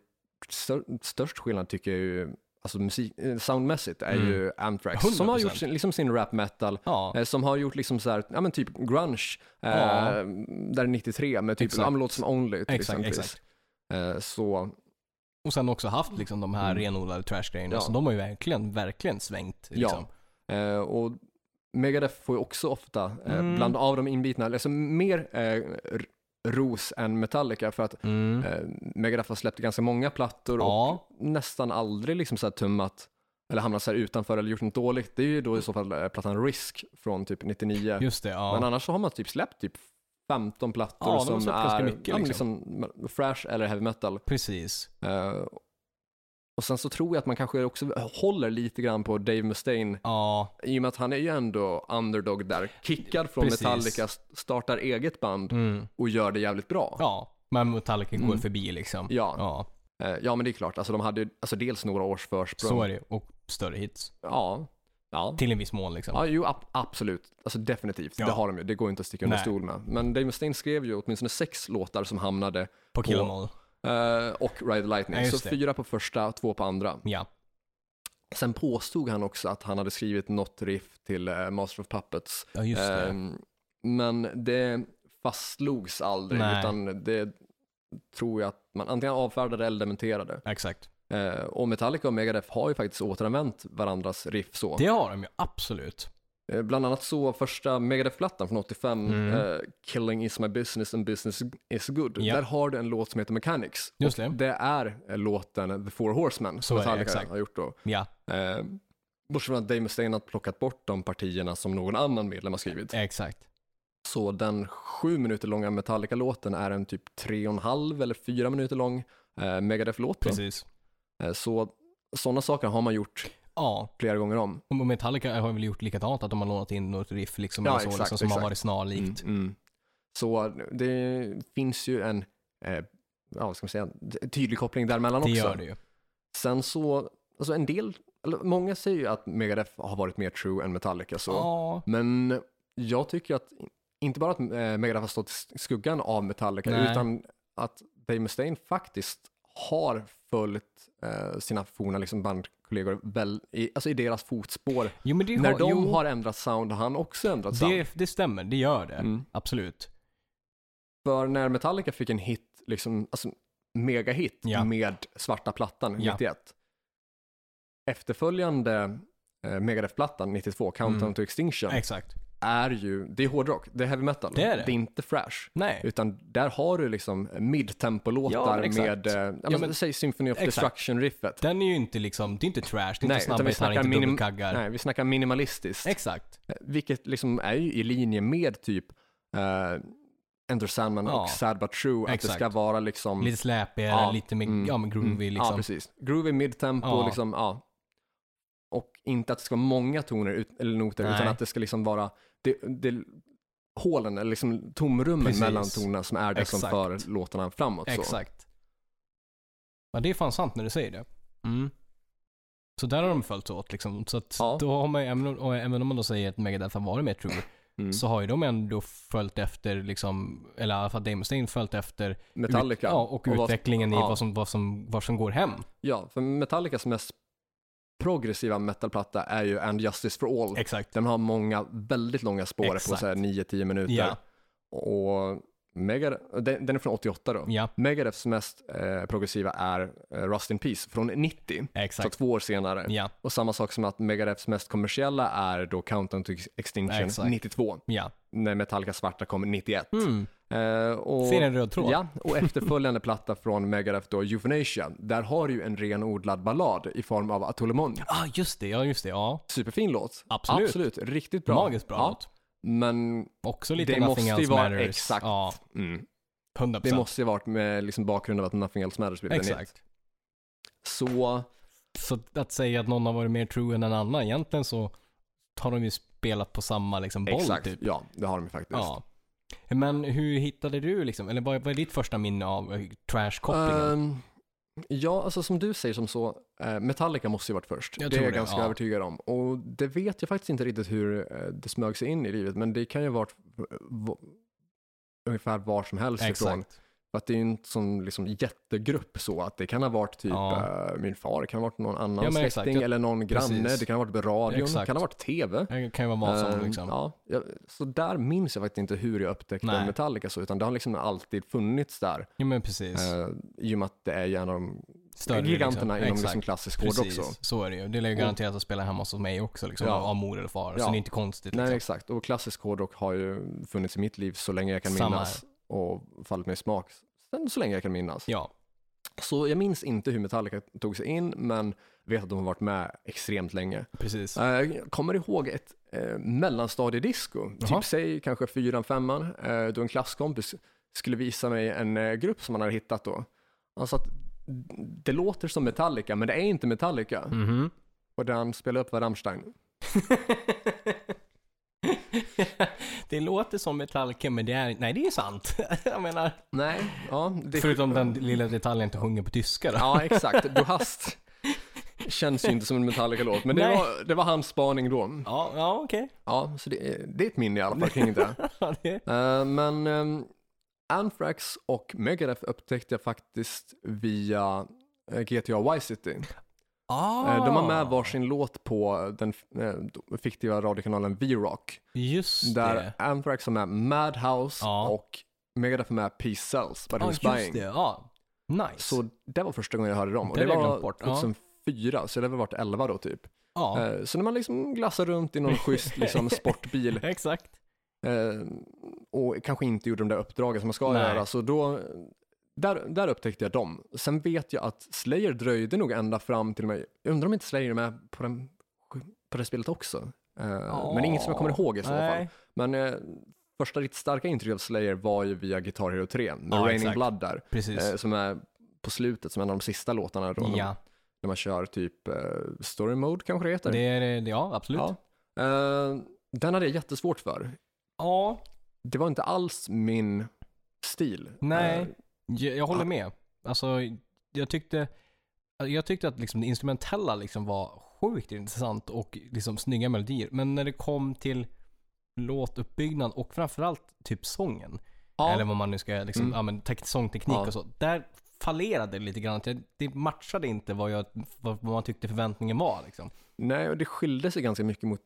stör, störst skillnad tycker jag ju, alltså musik, eh, soundmässigt är Mm. ju Anthrax. Som har 100%. gjort sin, liksom sin rap metal, Ja, eh, som har gjort liksom så här, ja men typ grunge, eh, Ja. där 93 med typ, Exakt. låt som Only till Exakt, exempel. exakt. Eh, så, och sen också haft liksom de här Mm. renodlade trash-grejerna. Ja. Så de har ju verkligen, verkligen svängt. Liksom. eh, och Megadeth får ju också ofta, eh, Mm. bland av de inbitna, alltså mer eh, ros än Metallica för att Mm. eh, Megadeth har släppt ganska många plattor och Ja, nästan aldrig liksom så här tummat eller hamnat så här utanför eller gjort något dåligt. Det är ju då i så fall eh, plattan Risk från typ 99. just det. Ja. Men annars så har man typ släppt typ 15 plattor Ja, som är mycket, liksom. liksom thrash eller heavy metal. Precis. Eh, och sen så tror jag att man kanske också håller lite grann på Dave Mustaine Ja, i och med att han är ju ändå underdog där. Kickad från Precis. Metallica, startar eget band mm. och gör det jävligt bra. ja. Men Metallica går Mm. förbi liksom. Ja. ja. Eh, ja men det är klart, alltså de hade alltså dels några års försprång. Så är det Och större hits. Ja. Ja. Till en viss mån liksom. Ja, jo, ab- absolut. Alltså definitivt. Ja. Det har de ju. Det går inte att sticka under Nej. stol med. Men Dave Mustaine skrev ju åtminstone sex låtar som hamnade På Kill 'Em All. eh, och Ride the Lightning. Ja, så det. fyra på första, två på andra. Ja. Sen påstod han också att han hade skrivit något riff till eh, Master of Puppets. ja, just det. Ehm, men det fastslogs aldrig, Nej. utan det tror jag att man antingen avfärdade eller dementerade. Exakt. Eh, och Metallica och Megadeth har ju faktiskt återanvänt varandras riff så. Det har de ju absolut. Eh, Bland annat så första Megadeth-plattan från 85, Mm. eh, Killing is my business and business is good. Ja. Där har du en låt som heter Mechanics. Just det. det är låten The Four Horsemen som Metallica har gjort då. Ja, Eh, Bortsett från att Dave Mustaine har plockat bort de partierna som någon annan medlem har skrivit. exakt. Så den sju minuter långa Metallica-låten är en typ tre och en halv eller fyra minuter lång eh, Megadeth-låt. Precis. Eh, så sådana saker har man gjort Ja, flera gånger om. och Metallica har väl gjort likadant, att de har lånat in något riff liksom, Ja, eller så, exakt, liksom, som har exakt. varit snarlikt. Mm, mm. Så det finns ju en, eh, ja ska man säga, tydlig koppling däremellan Det också. gör det ju. Sen så, alltså en del, eller många säger ju att Megadeth har varit mer true än Metallica så. Ja, Men jag tycker att, inte bara att eh, Megadeth har stått i skuggan av Metallica, Nej. utan att Dave Mustaine faktiskt har följt eh, sina forna liksom bandkollegor väl, i, alltså i deras fotspår. jo men det När har, de jo, har ändrat sound har han också ändrat sound. det, det stämmer, det gör det. Mm. Absolut. För när Metallica fick en hit, liksom, alltså megahit Ja. med svarta plattan Ja. 91. Efterföljande eh, Megadeth-plattan 92, Countdown Mm. to Extinction, Exakt. Är ju, det är hårdrock, det är heavy metal. Det är det. är inte thrash. Nej. Utan där har du liksom Ja, mid-tempo-låtar exakt. med, eh, ja, Ja, men, men- säg Symphony of. Destruction-riffet. Den är ju inte liksom, det är inte trash, det är inte Nej, utan snabba gitarrer, inte dubbelkaggar. Nej, vi snackar minimalistiskt. Exakt. Eh, Vilket liksom är ju i linje med typ uh, Enter Sandman Ja. och Sad But True, att det Exakt. ska vara liksom Lite släpigare, Ja, lite mer, mm, ja men groovy Mm, liksom. Ja, precis. Groovy, midtempo, Ja. liksom, ja. Och inte att det ska vara många toner ut, eller noter, Nej. utan att det ska liksom vara det, det, hålen, eller liksom tomrummen Precis. mellan tonerna som är det som Exakt. för låtarna framåt. Så. Exakt. Ja, det är fan sant när du säger det. Mm. Så där har de följts åt liksom. Så att Ja. då har man även, och även om man då säger att Megadeth har varit mer true, Mm. så har ju de ändå följt efter liksom, eller i alla fall Mustaine följt efter Metallica. Ut, ja, och, vad- utvecklingen i ja. vad, som, vad, som, vad som går hem. Ja, för Metallicas mest progressiva metalplatta är ju And Justice for All. Exakt. Den har många väldigt långa spår på Exakt. så här 9-10 minuter. Ja. Och Megadeth, den, den är från 88 då. Ja, Megadeths mest eh, progressiva är eh, Rust in Peace från 90, så exakt. två år senare. Ja, Och samma sak som att Megadeths mest kommersiella är då Countdown to Extinction Exakt. 92, ja. när Metallica svarta kom 91. Mm. Eh, och, Ser en röd tråd. Ja, och efterföljande platta från Megadeth då, Euthanasia, där har du ju en renodlad ballad i form av Atolemon. Ah, just det. Ja, just det. Ja. Superfin låt. Absolut. Absolut, riktigt bra. Magiskt bra ja, låt. Men Också lite det måste ju vara Matters. exakt. Ja, mm, 100%. det måste ju varit med liksom bakgrund av att Nothing Else Matters blev hit. Exakt. Så, Så att säga att någon har varit mer true än en annan, egentligen så har de ju spelat på samma liksom boll exakt. typ. Ja, det har de ju faktiskt. Ja. Men hur hittade du liksom, eller vad, vad är ditt första minne av eh, trash-kopplingen? Ehm, ja, alltså som du säger som så, eh, Metallica måste ju varit först. Jag det är jag det, ganska ja. övertygad om. Och det vet jag faktiskt inte riktigt hur eh, det smög sig in i livet, men det kan ju ha varit ungefär var som helst ifrån. Exakt. För att det är inte som liksom jättegrupp så att det kan ha varit typ Ja. eh, min far, det kan ha varit någon annan Ja, exakt. släkting Jag- eller någon granne, Precis. det kan ha varit radion, det Exakt. kan ha varit tv. Det kan ju vara vad som Eh, liksom. ja, så där minns jag faktiskt inte hur jag upptäckte Nej. Metallica så, utan det har liksom alltid funnits där. Ja men precis. Eh, I och med att det är ju en av de Större, giganterna liksom. inom liksom klassisk Precis, också. så är det ju. Det är ju garanterat att spela hemma hos mig också liksom, Ja. av, mor eller far. Ja. Så det är inte konstigt. Nej, Liksom. exakt. Och klassisk hårdrock har ju funnits i mitt liv så länge jag kan Samma minnas och fallit mig i smak sen så länge jag kan minnas. Ja, Så jag minns inte hur Metallica tog sig in, men vet att de har varit med extremt länge. precis. Eh, Jag kommer ihåg ett eh, mellanstadiedisco, typ säg kanske fyran, femman, eh, då en klasskompis skulle visa mig en eh, grupp som han hade hittat då. Han sa att det låter som Metallica, men det är inte Metallica. Mhm. Och det han spelade upp var Rammstein. det låter som Metallica men det är, nej det är sant. jag menar, Nej, ja. Det, förutom den lilla detaljen att du sjunger på tyska då. Ja, exakt. Du hast känns ju inte som en Metallica-låt, men det Nej. var, det var hans spaning då. Ja, ja okej. Ja, så det, är- det är ett minne i alla fall kring det. Ja, det- Eh, men um, Anthrax och Megadeth upptäckte jag faktiskt via uh, GTA Vice City. Ah, Eh, de har med varsin låt på den uh, fiktiva radiokanalen V-Rock. Just Där det. Anthrax har med Madhouse Ja. och Megadeth har med Peace Cells, But Ja, Who's Buying. det. Ja. Nice. Så det var första gången jag hörde dem. Och Det det, var glömt bort, ja. 2004, så det har väl varit 11 då typ. ja, Eh, Så när man liksom glassar runt i någon schysst liksom, sportbil exakt. eh, och kanske inte gjorde de där uppdragen som man ska Nej. göra, så då, där, där upptäckte jag dem. Sen vet jag att Slayer dröjde nog ända fram till mig, jag undrar om inte Slayer är med på, den, på det spelet också. Eh, Men det är inget som jag kommer ihåg i så fall. Men eh, första riktigt starka intryck av Slayer var ju via Guitar Hero 3, med Ja, Raining exakt. Blood där, Precis. eh, som är på slutet som en av de sista låtarna då, ja, när man kör typ eh, story mode kanske det heter. det är. Ja, absolut. ja. Eh, den hade jag jättesvårt för. ja Det var inte alls min stil. Nej. Jag, jag håller Ja. med. Alltså, jag tyckte, jag tyckte att liksom det instrumentella liksom var sjukt intressant och liksom snygga melodier. Men när det kom till låtuppbyggnad och framförallt typ sången, ja, eller vad man nu ska, liksom, Mm. ja, men tek- sångteknik Ja. och så. Där fallerade lite grann. Det, matchade inte vad, jag, vad, man tyckte förväntningen var liksom. nej, och det skilde sig ganska mycket mot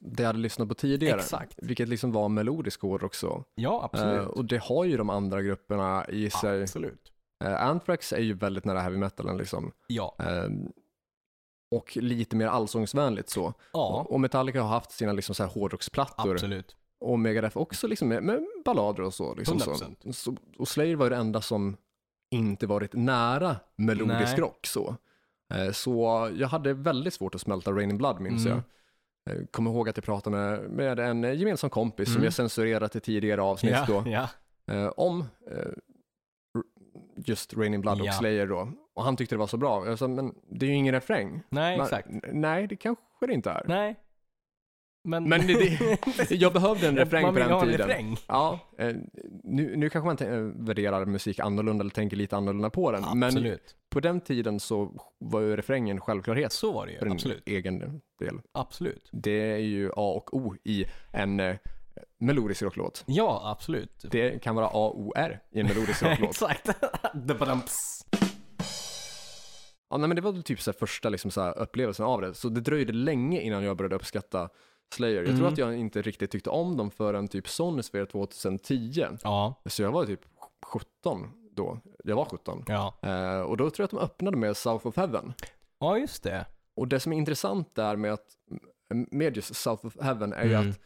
det jag hade lyssnat på tidigare. Exakt. Vilket liksom var melodisk hårdrock också. Ja, absolut. Eh, och det har ju de andra grupperna i sig. Absolut. Eh, Anthrax är ju väldigt nära heavy metalen liksom. Ja. Eh, och lite mer allsångsvänligt så. Ja, Och Metallica har haft sina liksom så här hårdrocksplattor. absolut. Och Megadeth också liksom med, med ballader och så. Liksom så. 100%. så. Och Slayer var ju det enda som inte varit nära melodisk Nej. rock så. Eh, Så jag hade väldigt svårt att smälta Raining Blood minns Mm. jag. Eh, Kommer ihåg att jag pratade med, med en gemensam kompis som Mm. jag censurerat i tidigare avsnitt Ja, då. ja. eh, om just Raining Blood och Ja. Slayer då. Och han tyckte det var så bra. Jag sa, men det är ju ingen refräng. Nej, Men- exakt. Nej, det kanske det inte är. Nej. Men, Men det, jag behövde en refräng man på vill den ha en tiden. refräng. Ja, eh, nu, nu kanske man värderar musik annorlunda eller tänker lite annorlunda på den. Men Absolut. på den tiden så var ju refrängen självklarhet Så var det för ju. en Absolut. egen del. Absolut. Det är ju A och O i en eh, melodisk rocklåt. Ja, absolut. Det kan vara A, O, R i en melodisk rocklåt. Exakt. Ja, nej, men det var typ så här första liksom så här upplevelsen av det. Så det dröjde länge innan jag började uppskatta Slayer. Jag tror Mm. att jag inte riktigt tyckte om dem förrän typ Sonosphere 2010. Ja, Så jag var typ 17 då. Jag var 17. ja. Eh, och då tror jag att de öppnade med South of Heaven. Ja, just det. Och det som är intressant där med, att, med just South of Heaven är ju Mm. att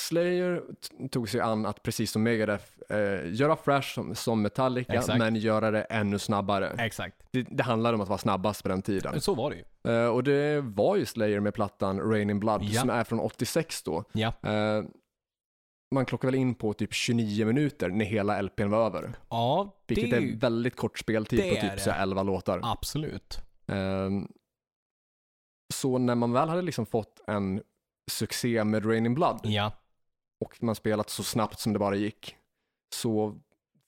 Slayer tog sig an att precis som Megadeth eh, göra Fresh som, som Metallica Exakt. men göra det ännu snabbare. Exakt. Det, det handlade om att vara snabbast på den tiden. Så var det ju. Eh, och det var ju Slayer med plattan Rain in Blood Ja. som är från 86 då. Ja. Eh, man klockar väl in på typ 29 minuter när hela LPn var över. Ja, det Vilket är väldigt kort speltid på typ så här 11 låtar. Absolut. Ehm, så när man väl hade liksom fått en succé med Rain in Blood Ja. Och man spelat så snabbt som det bara gick så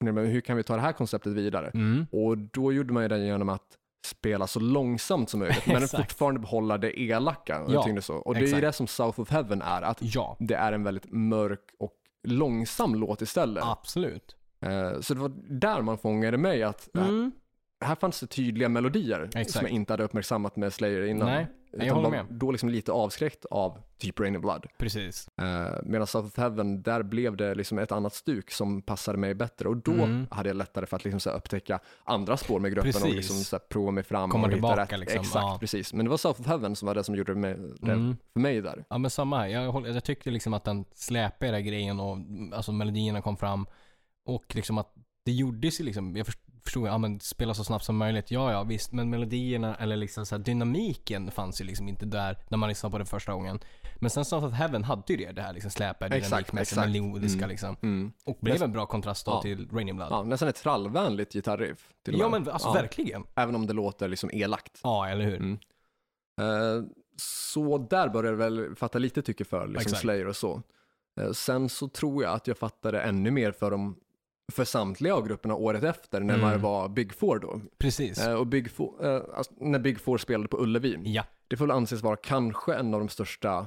hur kan vi ta det här konceptet vidare? Mm. Och då gjorde man ju det genom att spela så långsamt som möjligt men Exakt. fortfarande behålla det elaka. Ja, jag så. och det är ju exakt. det som South of Heaven är, att Ja, det är en väldigt mörk och långsam låt istället. absolut. Eh, så det var där man fångade mig att äh, Mm. Här fanns det tydliga melodier Exakt. som jag inte hade uppmärksammat med Slayer innan. Nej, jag Utan håller var med. då liksom lite avskräckt av typ Rain of Blood. Precis. Eh, medan South of Heaven, där blev det liksom ett annat stuk som passade mig bättre och då Mm. hade jag lättare för att liksom så upptäcka andra spår med gruppen och Precis. liksom så prova mig fram Komma och hitta tillbaka rätt. liksom, Exakt, ja. precis. Men det var South of Heaven som var det som gjorde det Mm. för mig där. Ja men samma här. Jag, håller- jag tyckte liksom att den släpade grejen och alltså melodierna kom fram. Och liksom att det gjordes ju liksom, jag först- förstod, ja men spela så snabbt som möjligt. Ja ja visst, men melodierna eller liksom så här, dynamiken fanns ju liksom inte där när man lyssnade på det första gången. Men sen South of Heaven hade ju det, det här liksom släpade Exakt, dynamikmässiga, exakt. melodiska Mm. liksom. Mm. Och blev en bra kontrast då Ja. till Raining Blood. Ja, nästan ett trallvänligt gitarriff. till och Ja men alltså Ja, verkligen. Även om det låter liksom elakt. Ja, eller hur? Mm. Eh, så där började jag väl fatta lite tycke för liksom. Slayer och så. Eh, sen så tror jag att jag fattade ännu mer för dem för samtliga av grupperna året efter när Mm. man var Big Four då. Precis. Eh, och Big Four, eh, alltså, när Big Four spelade på Ullevi. ja. Det får väl anses vara kanske en av de största,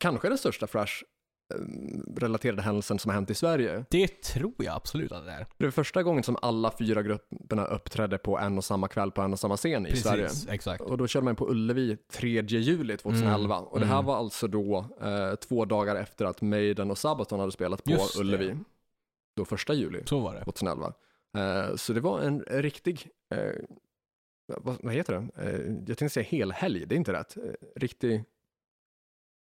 kanske den största Thrash-relaterade händelsen som har hänt i Sverige. Det tror jag absolut att det är. Det är första gången som alla fyra grupperna uppträdde på en och samma kväll på en och samma scen i Sverige. Precis, exakt. Och då körde man på Ullevi 3 juli 2011. Och det här mm. var alltså då eh, två dagar efter att Maiden och Sabaton hade spelat på Just det. Då första juli Så var det. 2011. Eh, så det var en riktig, eh, vad, vad heter det? Eh, jag tänkte säga helhelg, det är inte rätt. Riktig,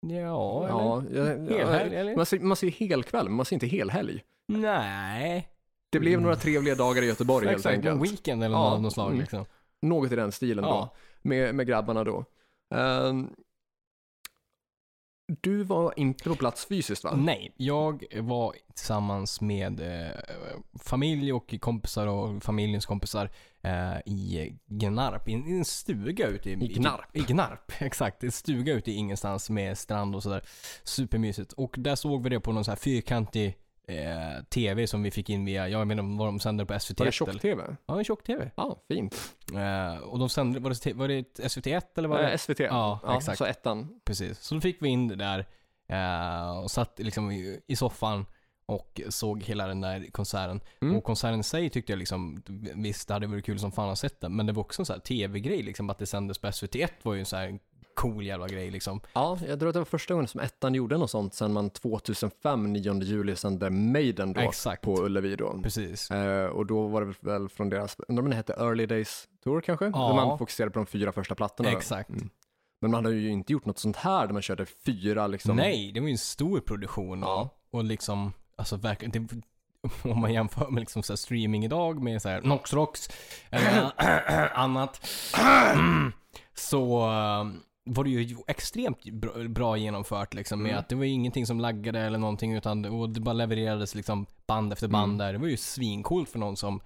Ja, eller? ja, Helhelg, eller? man, säger, man säger helkväll, men man säger inte helhelg. Nej. Det blev några trevliga dagar i Göteborg helt Exakt, en enkelt. weekend eller Ja, något slag mm. liksom. Något i den stilen Ja. då, med, med grabbarna då. Ehm, du var inte på plats fysiskt va? Nej, jag var tillsammans med eh, familj och kompisar och familjens kompisar eh, i Gnarp, i en, i en stuga ute i, I Gnarp? I, Gnarp, exakt. En stuga ute i ingenstans med strand och sådär. Supermysigt. Och där såg vi det på någon så här fyrkantig eh, TV som vi fick in via, jag inte vad de sänder på SVT. Var det tjock-tv? Ja, en tjock-TV. Ja, fint. Eh, och de sände, var det, var det ett SVT1 eller var det? Eh, SVT. Ja, exakt. Så ettan. Precis. Så då fick vi in det där eh, och satt liksom i, i soffan och såg hela den där konserten. Mm. Och konserten i sig tyckte jag liksom, visst det hade varit kul som fan att sett den, men det var också en sån här tv-grej liksom, att det sändes på SVT1 var ju en sån här cool jävla grej liksom. Ja, jag tror att det var första gången som ettan gjorde något sånt sen man 2005, 9 juli, sände Maiden då Exakt. på Ullevi då. Precis. Eh, och då var det väl från deras, undrar om det hette Early Days Tour kanske? Ja. Där man fokuserade på de fyra första plattorna. Exakt. Mm. Men man hade ju inte gjort något sånt här där man körde fyra liksom. Nej, det var ju en stor produktion och, Ja. och liksom, alltså verkligen, det, om man jämför med liksom så streaming idag med så här Noxrox eller annat. så eh, var det ju extremt bra, genomfört liksom med Mm. att det var ju ingenting som laggade eller någonting utan och det bara levererades liksom band efter band Mm. där. Det var ju svincoolt för någon som,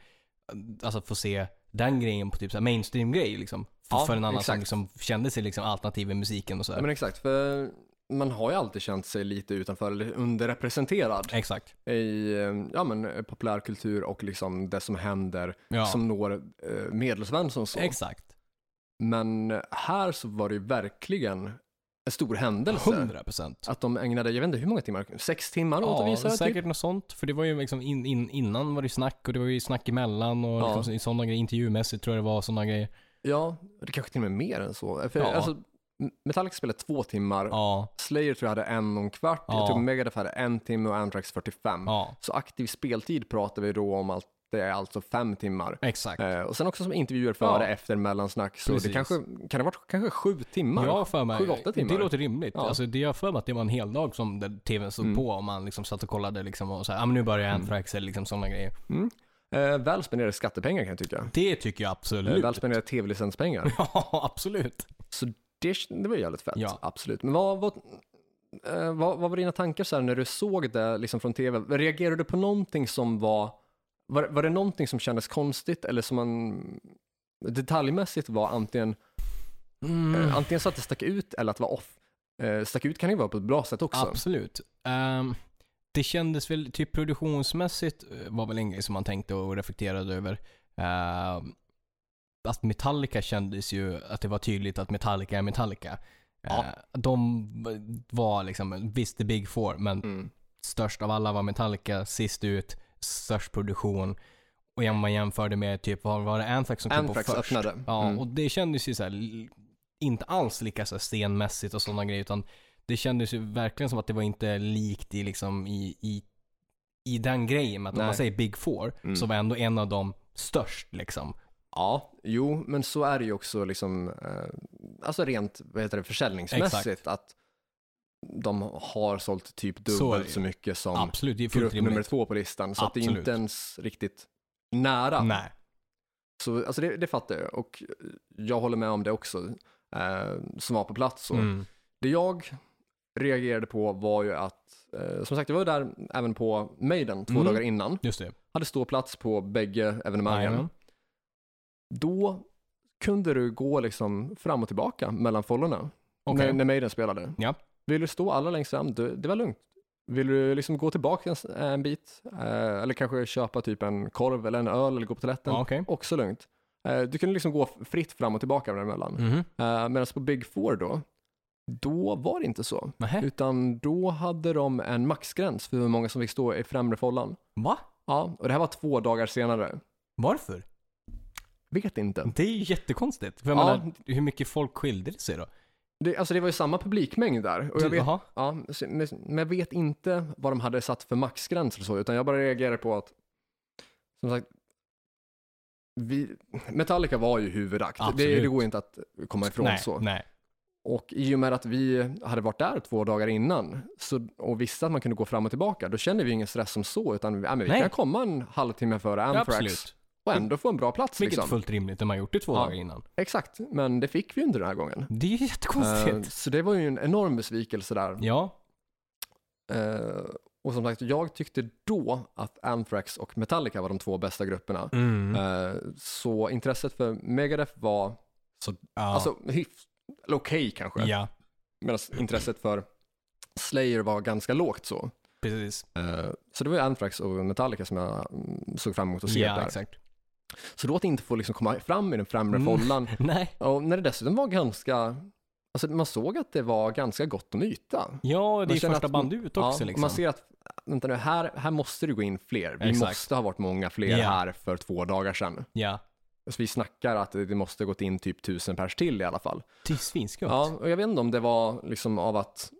alltså få se den grejen på typ så här mainstream-grej liksom. För, Ja, för en annan som exakt. liksom kände sig liksom alternativ i musiken och så Ja, här. men exakt, för man har ju alltid känt sig lite utanför eller underrepresenterad Exakt. i ja, men, populärkultur och liksom det som händer Ja, som når eh, medelsvensson så. exakt. Men här så var det ju verkligen en stor händelse. 100 procent. Att de ägnade, jag vet inte hur många timmar, sex timmar åt att Ja, visa det säkert typ. något sånt. För det var ju liksom in, in, innan var det snack och det var ju snack emellan och Ja. liksom, sådana grejer. Intervjumässigt tror jag det var sådana grejer. Ja, det kanske till och med mer än så. För, Ja. alltså, Metallica spelade två timmar, Ja, Slayer tror jag hade en och en kvart, Ja. jag tror Megadeth hade en timme och Anthrax 45. ja, Så aktiv speltid pratar vi då om att det är alltså fem timmar. exakt. Eh, och sen också som intervjuer före, Ja. efter, mellansnack. Så Precis. det kanske, kan det varit kanske sju timmar? Jag har för mig, Sju, åtta timmar. det låter rimligt. Ja. Alltså det jag för mig att det var en hel dag som tvn stod Mm. på och man liksom satt och kollade liksom och så här, ja men nu börjar Mm. Anthrax eller liksom sådana grejer. Mm. Eh, väl spenderade skattepengar kan jag tycka. Det tycker jag Eh, absolut. väl spenderade tv-licenspengar. Ja, absolut. Så det, det var ju jävligt fett, Ja. absolut. Men vad, vad, eh, vad, vad var dina tankar så här när du såg det liksom från tv? Reagerade du på någonting som var, var, var det någonting som kändes konstigt eller som man detaljmässigt var antingen, Mm. eh, antingen så att det stack ut eller att det var off? Eh, stack ut kan ju vara på ett bra sätt också. Absolut. Ehm, det kändes väl, typ produktionsmässigt eh, var väl en grej som man tänkte och reflekterade över. Ehm, att Metallica kändes ju, att det var tydligt att Metallica är Metallica. Ja. Eh, de var liksom, visst the big four, men Mm. störst av alla var Metallica, sist ut. Störst produktion. Och om man jämförde med typ, vad var det Anthrax som kom på Anthrax först? öppnade. Ja, Mm. och det kändes ju så här, inte alls lika så stenmässigt och sådana grejer, utan det kändes ju verkligen som att det var inte likt i liksom i, i, i den grejen att om man säger Big Four, Mm. så var ändå en av dem störst liksom. Ja, jo, men så är det ju också liksom, eh, alltså rent vad heter det, försäljningsmässigt Exakt. att de har sålt typ Så dubbelt ju. så, mycket som Absolut, grupp nummer två på listan. Så att det är inte ens riktigt nära. Nej. Så alltså det, det fattar jag och jag håller med om det också, eh, som var på plats. Så. Mm. Det jag reagerade på var ju att, eh, som sagt jag var där även på Maiden två Mm. dagar innan, Just det. hade ståplats på bägge evenemangen. Då kunde du gå liksom fram och tillbaka mellan follorna Okej. när, när Maiden spelade. Ja. Vill du stå alla längst fram, du, det var lugnt. Vill du liksom gå tillbaka en, en bit, eh, eller kanske köpa typ en korv eller en öl eller gå på toaletten, Ja, Okej. också lugnt. Eh, du kunde liksom gå fritt fram och tillbaka däremellan. Mhm. Eh, Medan på Big Four då, då var det inte så. Nähä. Utan då hade de en maxgräns för hur många som fick stå i främre follan. Va? Ja, och det här var två dagar senare. Varför? Vet inte. Det är ju jättekonstigt. För jag Ja. menar, hur mycket folk skilde det sig då? Det, alltså det var ju samma publikmängd där. Och jag vet, jaha. ja, men men jag vet inte vad de hade satt för maxgräns eller så, utan jag bara reagerar på att, som sagt, vi, Metallica var ju huvudakt. Det, det går inte att komma ifrån nej, så. nej. Och i och med att vi hade varit där två dagar innan så, och visste att man kunde gå fram och tillbaka, då kände vi ingen stress som så, utan ja, vi Nej. kan komma en halvtimme före Ja, Anthrax absolut. Och ändå få en bra plats. Vilket Liksom. fullt rimligt när man gjort det två Ja. dagar innan. Exakt, men det fick vi ju inte den här gången. Det är ju jättekonstigt. Eh, så det var ju en enorm besvikelse där. ja. Eh, och som sagt, jag tyckte då att Anthrax och Metallica var de två bästa grupperna. Mm. Eh, så intresset för Megadeth var Så, ja. alltså okej kanske. ja, Medan intresset för Slayer var ganska lågt så. precis. Så det var ju Anthrax och Metallica som jag mm, såg fram emot att se Ja, där. exakt. Så då att inte få liksom komma fram i den främre Mm. follan. Nej. Och när det dessutom var ganska, alltså man såg att det var ganska gott om yta. Ja, det är första att- band ut också ja, liksom. Man ser att, vänta nu, här, här måste det gå in fler. Vi Exakt. måste ha varit många fler Ja. här för två dagar sedan. Ja. Så vi snackar att det måste gått in typ tusen pers till i alla fall. Det är svinskumt. Ja, och jag vet inte om det var liksom av att,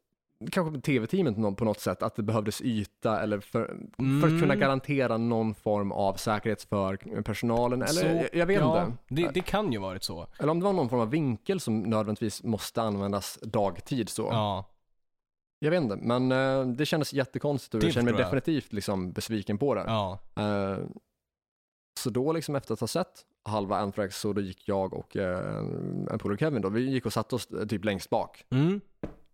kanske tv-teamet på något sätt, att det behövdes yta eller för, för att kunna Mm. garantera någon form av säkerhet för personalen. Eller Så- jag, jag vet ja, inte. Det, det kan ju varit så. Eller om det var någon form av vinkel som nödvändigtvis måste användas dagtid så. Ja. Jag vet inte, men eh, det kändes jättekonstigt och Det jag känner mig jag. definitivt liksom besviken på det. Ja. Eh, så då liksom efter att ha sett halva Anthrax så då gick jag och eh, en polare Kevin då, vi gick och satte oss typ längst bak. Mm.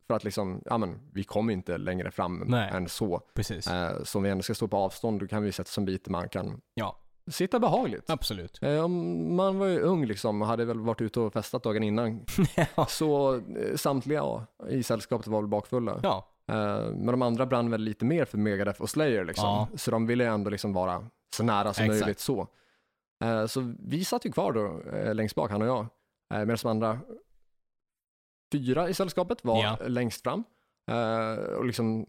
För att liksom, ja men vi kommer inte längre fram Nej. än så. Precis. Eh, så om vi ändå ska stå på avstånd då kan vi sätta oss en bit där man kan Ja. sitta behagligt. Absolut. Eh, om man var ju ung liksom och hade väl varit ute och festat dagen innan. ja. Så eh, samtliga ja, i sällskapet var väl bakfulla. Ja. Eh, men de andra brann väl lite mer för Megadeth och Slayer liksom. Ja. Så de ville ju ändå liksom vara så nära som Exakt. möjligt så. Eh, så vi satt ju kvar då eh, längst bak, han och jag. Medan de andra fyra i sällskapet var Ja. längst fram. Eh, och liksom,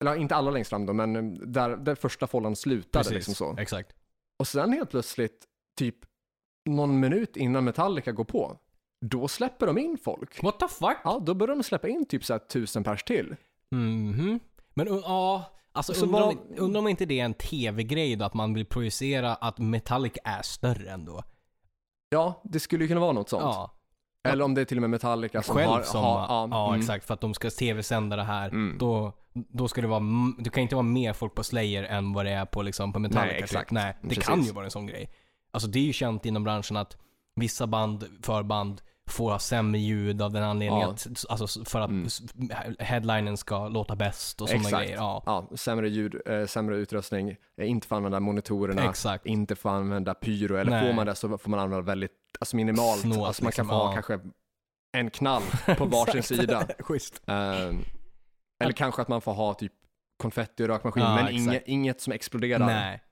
eller inte alla längst fram då, men där, där första follan slutade Precis. liksom så. Exakt. Och sen helt plötsligt, typ någon minut innan Metallica går på, då släpper de in folk. What the fuck? Ja, då börjar de släppa in typ så här tusen pers till. Mhm. Men ja, alltså Så undrar, vad- om, undrar om inte det är en tv-grej då, att man vill projicera att Metallic är större ändå. Ja, det skulle ju kunna vara något sånt. Ja. Eller om det är till och med Metallica som Själv har... som, har ja, mm, exakt. För att de ska tv-sända det här. Mm. Då, då ska det vara, det kan inte vara mer folk på Slayer än vad det är på, liksom, på Metallica. Nej, typ. exakt. Nej, det Precis. kan ju vara en sån grej. Alltså det är ju känt inom branschen att vissa band, förband, får ha sämre ljud av den anledningen Ja. att, alltså för att Mm. headlinen ska låta bäst och sådana grejer. Ja, Ja, sämre ljud, eh, sämre utrustning, eh, inte få använda monitorerna, exakt. inte få använda pyro, eller Nej. får man det så får man använda väldigt, alltså minimalt. Snålt, alltså man kan liksom, få ha ja. kanske en knall på varsin sida. Schysst. Eh, eller kanske att man får ha typ konfetti och rökmaskin, men inget, inget som exploderar. Nej.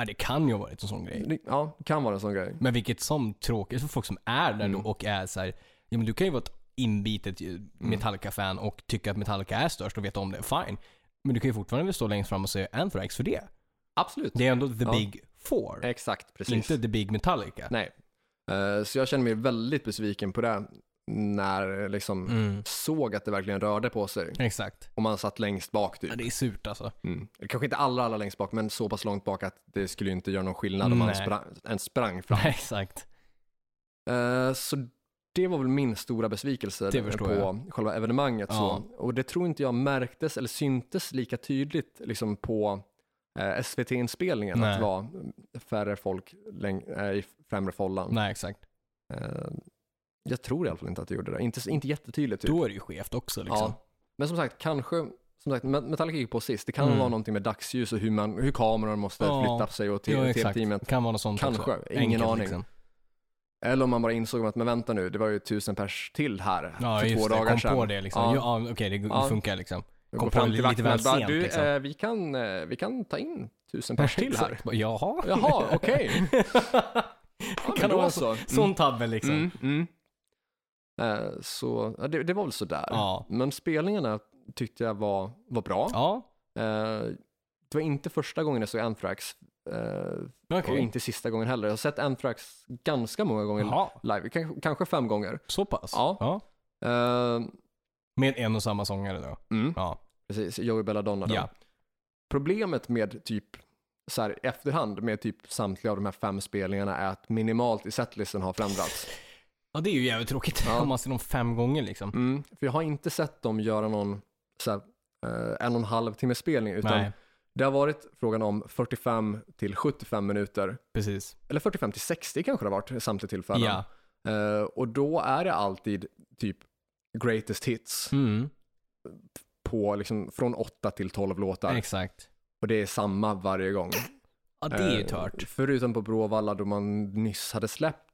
Ja, det kan ju ha varit en sån grej. Ja, det kan vara en sån grej. Men vilket som tråkigt för folk som är där Mm. då och är så här, ja men du kan ju vara ett inbitet eh, Metallica-fan och tycka att Metallica är störst och veta om det, fine. Men du kan ju fortfarande stå längst fram och säga Anthrax för det. Absolut. Det är ändå the Ja. big four. Exakt, precis. Inte the big Metallica. Nej. Eh, så jag känner mig väldigt besviken på det när liksom Mm. såg att det verkligen rörde på sig. Exakt. Och man satt längst bak Ja, typ. det är surt alltså. Mm. Kanske inte allra, allra längst bak, men så pass långt bak att det skulle inte göra någon skillnad om man Nej. sprang, ens sprang fram. Nej, exakt. Eh, så det var väl min stora besvikelse på jag. själva evenemanget. Ja. Så. Och det tror inte jag märktes eller syntes lika tydligt liksom på eh, SVT-inspelningen att Nej. det var färre folk läng- eh, i främre follan. Nej, exakt. Eh, jag tror i alla fall inte att det gjorde det. Inte, inte jättetydligt. Typ. Då är det ju skevt också liksom. ja. Men som sagt, kanske som sagt, Met- Metallica gick på sist. Det kan Mm. vara någonting med dagsljus och hur, man, hur kameran måste Ja. flytta sig och Ja, tv-teamet. Kan vara något sånt Kanske, också. ingen Enkelt, aning. Liksom. Eller om man bara insåg att, men vänta nu, det var ju tusen pers till här Ja, för just två det. dagar Kom sedan. på det liksom. Ja. Ja, okej, det Ja. funkar liksom. Jag kom på fram lite vakten väl sent, du, liksom. eh, vi, kan, eh, vi kan ta in tusen pers till här. Jaha. Jaha, okej. Ja, men kan det vara så. Sån tabbe liksom. Mm, mm. Eh, så ja, det, det var väl sådär. Ja. Men spelningarna tyckte jag var, var bra. Ja, Eh, det var inte första gången jag såg Anthrax. eh, okej. Och inte sista gången heller. Jag har sett Anthrax ganska många gånger Jaha, live. Kanske, fem gånger. så pass? Ja. Eh, Med en och samma sångare då? mm, Ja. precis, Joey Belladonna då. Ja. Problemet med typ så här efterhand med typ samtliga av de här fem spelningarna är att minimalt i setlisten har förändrats. Ja, det är ju jävligt tråkigt Ja. om man ser dem fem gånger liksom. Mm, för jag har inte sett dem göra någon så här, eh, en och en halv timme spelning utan Nej, det har varit frågan om 45 till 75 minuter precis. eller 45 till 60 kanske det har varit samtliga tillfällen. Ja. Eh, och då är det alltid typ greatest hits Mm, på liksom från 8 till 12 låtar. exakt. Och det är samma varje gång. Ja, det är ju Eh, tört. Förutom på Bråvalla då man nyss hade släppt,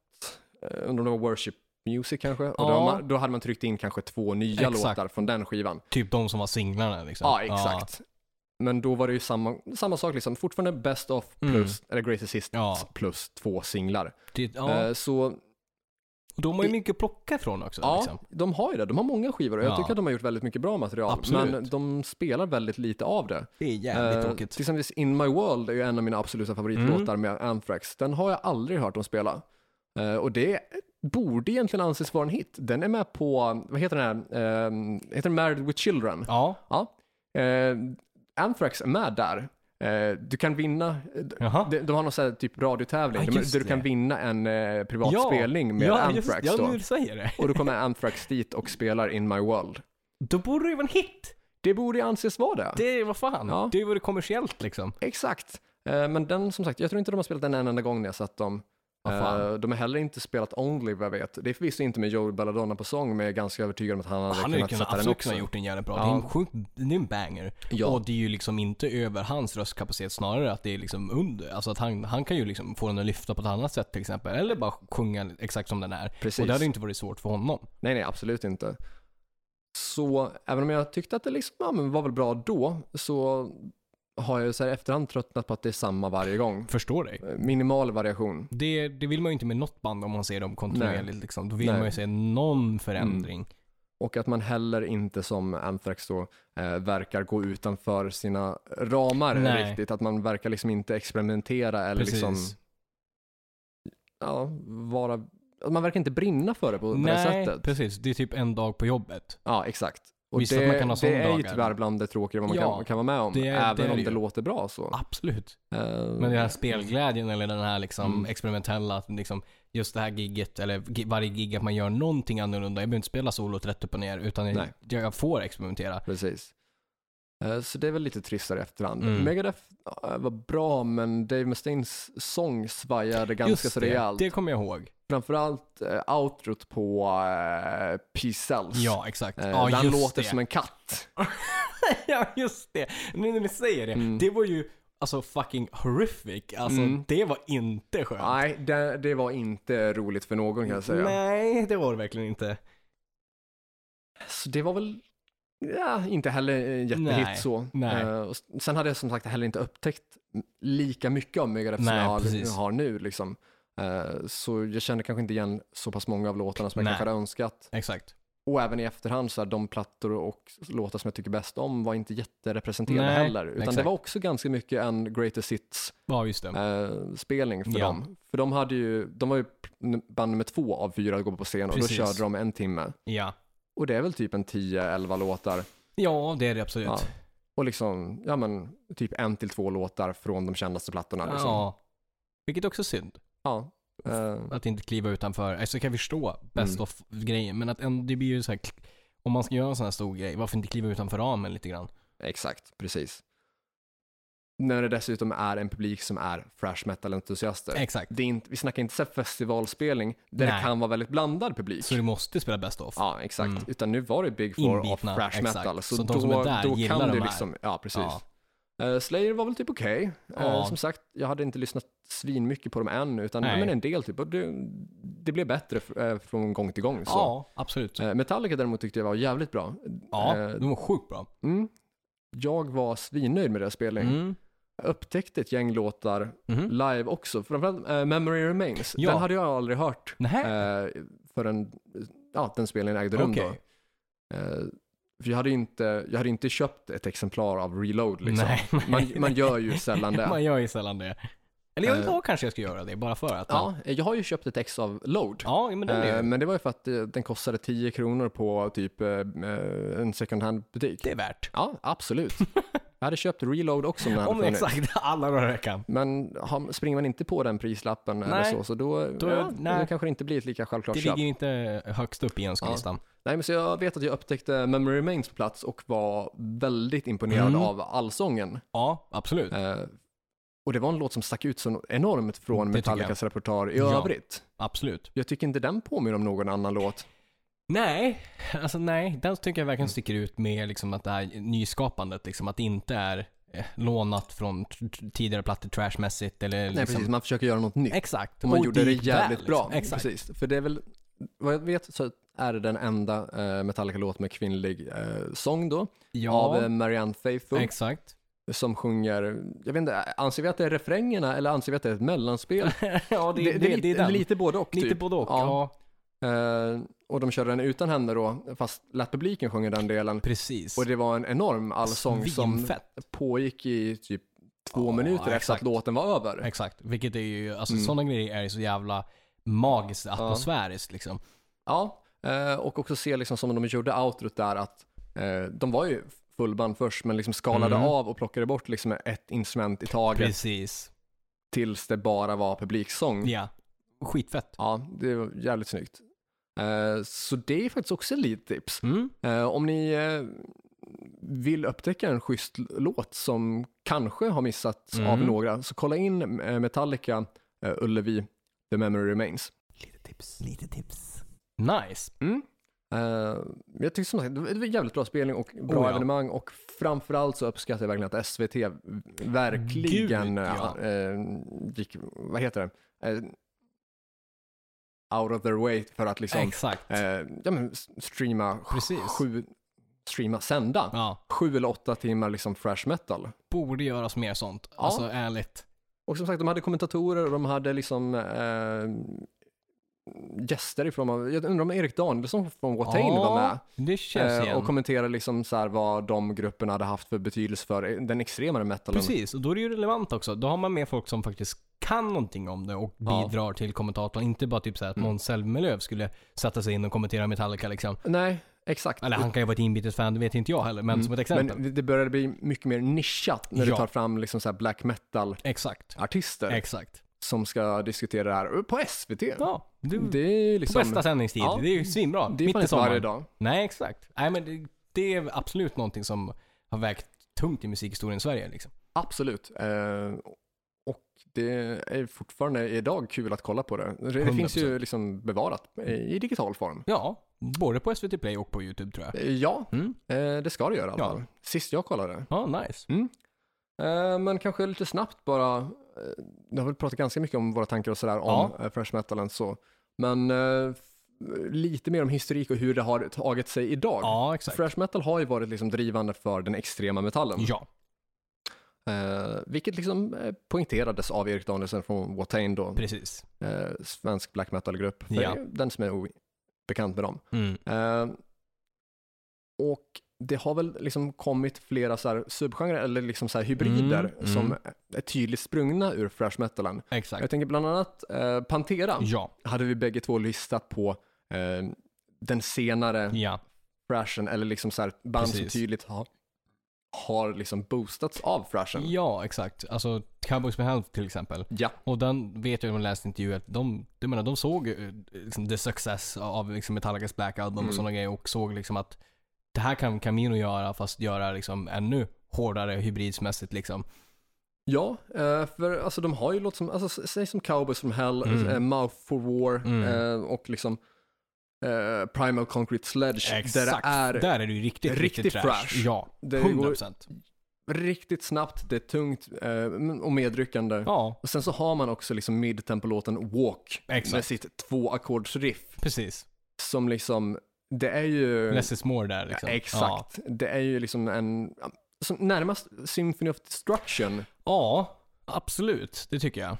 undrar om det var Worship Music kanske? Och då, Ja. man, då hade man tryckt in kanske två nya Exakt. låtar från den skivan. Typ de som var singlarna liksom. Ja, exakt. Men då var det ju samma, samma sak liksom, fortfarande Best of plus, eller Greatest Hits Ja. plus två singlar. Det, ja. Eh, så och de har ju mycket att plocka ifrån också. ja, Liksom. de har ju det. De har många skivor och jag Ja. tycker att de har gjort väldigt mycket bra material. Absolut. Men de spelar väldigt lite av det. Det är jävligt Eh, tråkigt. till exempel In My World är ju en av mina absoluta favoritlåtar Mm. med Anthrax. Den har jag aldrig hört dem spela. Eh, och det borde egentligen anses vara en hit. Den är med på, vad heter den här, eh, heter den Married with Children? Ja, Eh, Anthrax är med där. Eh, du kan vinna, de, de har någon sån här typ radiotävling Ja, där, just du kan vinna en eh, privat Ja, spelning med ja, just- Anthrax Ja, då. nu du säger det. Och då kommer Anthrax dit och spelar In My World. Då borde det ju vara en hit. Det borde anses vara det. Det vad fan. Ja. Det vore kommersiellt liksom. Exakt. Men den som sagt, jag tror inte de har spelat den en enda gång när jag sett dem. Eh, de har heller inte spelat Only vad jag vet. Det är förvisso inte med Joey Belladonna på sång, men jag är ganska övertygad om att han hade Han hade ju kunnat sätta den också. kunnat gjort den jävligt bra. Ja. Det är en sjukt, det är en banger. Ja. Och det är ju liksom inte över hans röstkapacitet, snarare att det är liksom under. Alltså att han, han kan ju liksom få den att lyfta på ett annat sätt till exempel. Eller bara sjunga exakt som den är. Precis. Och det hade ju inte varit svårt för honom. Nej, nej, absolut inte. Så även om jag tyckte att det liksom, ja, men var väl bra då, så har jag så här i efterhand tröttnat på att det är samma varje gång. Förstår dig. Eh, Minimal variation. Det, det vill man ju inte med något band om man ser dem kontinuerligt liksom. Då vill Nej. man ju se någon förändring. Och att man heller inte som Anthrax då eh, verkar gå utanför sina ramar Nej. riktigt. Att man verkar liksom inte experimentera eller Precis. liksom ja, vara, man verkar inte brinna för det på, på det Nej, sättet. precis. Det är typ en dag på jobbet. Ja, exakt. Och Visst det, att man kan ha det är ju tyvärr bland det tråkiga man Ja, kan, kan vara med om. det även det om det det låter bra så. Absolut. Eh, Men den här spelglädjen eller den här liksom Mm. experimentella, liksom just det här gigget, eller varje gig att man gör någonting annorlunda. Jag behöver inte spela solot rätt upp och ner, utan Nej. jag, får experimentera. Precis. Eh, Så det är väl lite tristare i efterhand. Mm. Megadeth var bra, men Dave Mustaines sång svajade ganska Just så det, rejält. det kommer jag ihåg. Framförallt uh, outrot på uh, Peace Cells. Ja, exakt. Eh, ja, just låter det. som en katt. ja, just det. Nu när ni säger det. Mm. Det var ju alltså fucking horrific. Alltså Mm. det var inte skönt. Nej, det, det var inte roligt för någon kan jag säga. Nej, det var det verkligen inte. Så det var väl ja, inte heller en jättehit Nej, så. nej. Eh, s- sen hade jag som sagt heller inte upptäckt lika mycket av Megadeth som jag har, har nu. Liksom. Eh, så jag kände kanske inte igen så pass många av låtarna som jag Nej. kanske hade önskat. Exakt. och även i efterhand så här, de plattor och låtar som jag tycker bäst om var inte jätterepresenterade Nej, heller. Utan exakt. det var också ganska mycket en greatest hits Ja, eh, spelning för Ja. dem. För de hade ju, de var ju band nummer två av fyra att gå på scen och Precis. då körde de en timme. Ja. Och det är väl typ en 10-11 låtar. Ja, det är det absolut. Ja. Och liksom, ja men, typ en till två låtar från de kändaste plattorna. Liksom. Ja. Vilket också är synd. Ja. Eh, Att inte kliva utanför. Alltså jag kan förstå best Mm. of grejen, men att en, det blir ju så här, om man ska göra en sån här stor grej, varför inte kliva utanför ramen lite grann? exakt, precis. När det dessutom är en publik som är thrash metal-entusiaster. Exakt. Det är inte, vi snackar inte så här festivalspelning där Nej. det kan vara väldigt blandad publik. Så du måste spela best of. Ja, exakt. Mm. Utan nu var det Big Four Inbitna, of thrash exakt. metal. Så, Så de då, som är där då gillar kan de här. liksom, ja precis. Ja. Eh, Slayer var väl typ okej. Eh, Ja. som sagt, jag hade inte lyssnat svin mycket på dem än, utan Nej. men en del typ. Och det, det blev bättre eh, från gång till gång. Så. Ja, absolut. Eh, Metallica däremot tyckte jag var jävligt bra. Ja, eh, de var sjukt bra. Mm. Jag var svinnöjd med deras spelning. Mm. Jag upptäckte ett gäng låtar Mhm. live också. Framförallt eh, Memory Remains. Ja. Den hade jag aldrig hört Nähä? eh, förrän ja, den spelningen ägde rum Okej. då. Eh, för jag hade, inte, jag hade inte köpt ett exemplar av Reload liksom. Nej, nej, man, man gör ju sällan det. Man gör ju sällan det. Eller jag, Eh. jag kanske jag ska göra det, bara för att. Ja, jag har ju köpt ett ex av Load. ja men är Eh, men det var ju för att eh, den kostade 10 kronor på typ eh, eh, en second hand butik. det är värt. Ja, absolut. jag hade köpt Reload också om den hade Om funnits. exakt alla dagar i veckan. Men har, springer man inte på den prislappen eller Nej. så, så då, Då- ja, nej. då kanske det inte blir ett lika självklart Det köp. ligger inte högst upp i önskelistan. Nej, men så jag vet att jag upptäckte Memory Remains på plats och var väldigt imponerad Mm. av allsången. Ja, absolut. Eh, och det var en låt som stack ut så enormt från Det Metallicas repertoar i Ja. övrigt. Absolut. Jag tycker inte den påminner om någon annan låt. Nej, alltså nej. Den tycker jag verkligen sticker ut med liksom att det här nyskapandet, liksom att det inte är eh, lånat från tidigare plattor trashmässigt eller Nej, liksom. precis. Man försöker göra något nytt. Exakt. Och man gjorde det jävligt väl, bra. Exakt. Precis. För det är väl, vad jag vet så är det den enda eh, Metallica-låt med kvinnlig eh, sång då. Ja, Av eh, Marianne Faithfull. exakt. som sjunger, jag vet inte, anser vi att det är refrängerna eller anser vi att det är ett mellanspel? ja, det, det, det, det, det, är den. lite både och Lite typ. både och. Ja. Ja. Eh, och de körde den utan henne då, fast lät publiken sjunga den delen. precis. Och det var en enorm allsång som Svinfett. pågick i typ två Ja, minuter efter exakt. att låten var över. Exakt. Vilket är ju, alltså Mm. sådana grejer är ju så jävla magiskt atmosfäriskt liksom. Ja, eh, och också se liksom som de gjorde outrot där att eh, de var ju fullband först men liksom skalade Mm. av och plockade bort liksom ett instrument i taget Precis. tills det bara var publiksång. Ja. Skitfett. Ja, det var jävligt snyggt. Eh, så det är faktiskt också lite tips. Mm. Eh, om ni eh, vill upptäcka en schysst låt som kanske har missats Mm. av några, så kolla in Metallica Ullevi, The Memory Remains. Lite tips. Lite tips. Nice. Mm. Jag tycker som sagt, det var jävligt bra spelning och bra Oh, ja. evenemang och framförallt så uppskattar jag verkligen att SVT verkligen Gud, ja. gick, vad heter det, out of their way för att liksom Exakt. eh, ja, men streama Precis. sju, streama, sända Ja. sju eller åtta timmar liksom fresh metal. Borde göras mer sånt. Ja. Alltså ärligt. Och som sagt, de hade kommentatorer och de hade liksom eh, gäster ifrån, jag undrar om Erik Danielsson från Watain var med. det känns Eh, igen. och kommenterade liksom så vad de grupperna hade haft för betydelse för den extremare metalen. Precis, och då är det ju relevant också. Då har man med folk som faktiskt kan någonting om det och bidrar till kommentatorn. Inte bara typ så här att Mm. Måns Zelmerlöw skulle sätta sig in och kommentera Metallica liksom. Nej, exakt. Eller han kan ju vara ett inbitet fan, det vet inte jag heller. Men Mm. som ett exempel. Men det började bli mycket mer nischat när du Ja. tar fram liksom så black metal-artister Exakt. Som ska diskutera det här på SVT. Ja, du, Det är ju på liksom... bästa sändningstid. Ja. Det är ju svinbra. det är Mitt i sommaren. varje dag. Nej, exakt. Nej, men det, det är absolut någonting som har vägt tungt i musikhistorien i Sverige liksom. Absolut. Eh, det är fortfarande idag kul att kolla på det. Det, det finns ju 100%. liksom bevarat i, digital form. Ja, både på SVT Play och på YouTube tror jag. Eh, Ja, Mm. eh, det ska det göra i alla fall. Sist jag kollade. Ja, nice. Eh, men kanske lite snabbt bara. Jag har väl pratat ganska mycket om våra tankar och sådär om Ja. fresh metalen så. Men lite mer om historik och hur det har tagit sig idag. Ja, exakt. Fresh metal har ju varit liksom drivande för den extrema metallen. Ja, Eh, vilket liksom eh, poängterades av Erik Danielsson från Watain då. precis. eh, svensk black metal-grupp. Ja. den som är bekant med dem. Mm. Eh, och det har väl liksom kommit flera så här subgenrer eller liksom så hybrider Mm, mm. som är tydligt sprungna ur thrash metalen. Exakt. Jag tänker bland annat eh, Pantera Ja, hade vi bägge två listat på eh, den senare ja, thrashen eller liksom så band som Precis. tydligt har, har liksom boostats av thrashen. ja, exakt. Alltså Cowboys Health till exempel. Ja, Och den vet jag när man läste intervjuer att de, jag menar, de såg eh, liksom, the success av liksom Metallicas Black Album Mm. och sådana grejer och såg liksom att det här kan Camino göra fast göra liksom ännu hårdare hybridsmässigt liksom. ja eh, för alltså de har ju låt som, alltså säg som Cowboys from Hell, Mm. eh, Mouth for War Mm. och liksom eh, Primal Concrete Sledge där det Exakt. är Där är det ju riktigt, riktigt riktigt trash. thrash. Ja, Det 100%. riktigt snabbt, det är tungt eh, och medryckande. Ja, Och sen så har man också liksom midtempolåten Walk Exakt. med sitt tvåackordsriff precis. som liksom, det är ju... Less is more där liksom. Ja, exakt. Det är ju liksom en, närmast Symphony of Destruction. Ja, absolut. Det tycker jag.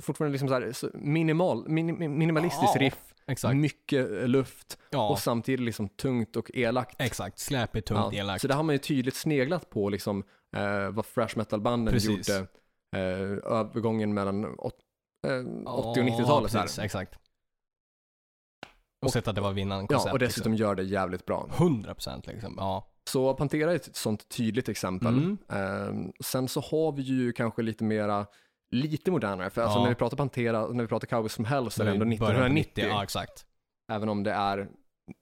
Fortfarande liksom så här, minimal, minim, minimalistiskt Ja, riff, Exakt. mycket eh, luft Ja, och samtidigt liksom tungt och elakt. exakt. Släpigt, tungt, Ja, elakt. Så det har man ju tydligt sneglat på liksom eh, vad thrash metal-banden gjorde eh, övergången mellan åt, eh, 80 och Ja, 90-talet. så här. precis, exakt. Och, Och- sett att det var vinnande koncept. Ja, och dessutom gör det jävligt bra. Liksom. 100% liksom. Ja. Så Pantera är ett sånt tydligt exempel. Mm. Ehm, sen så har vi ju kanske lite mera, lite modernare, för alltså Ja. när vi pratar Pantera, när vi pratar Cowboys from Hell så är det ändå Början på 1990. Ja, exakt. Även om det är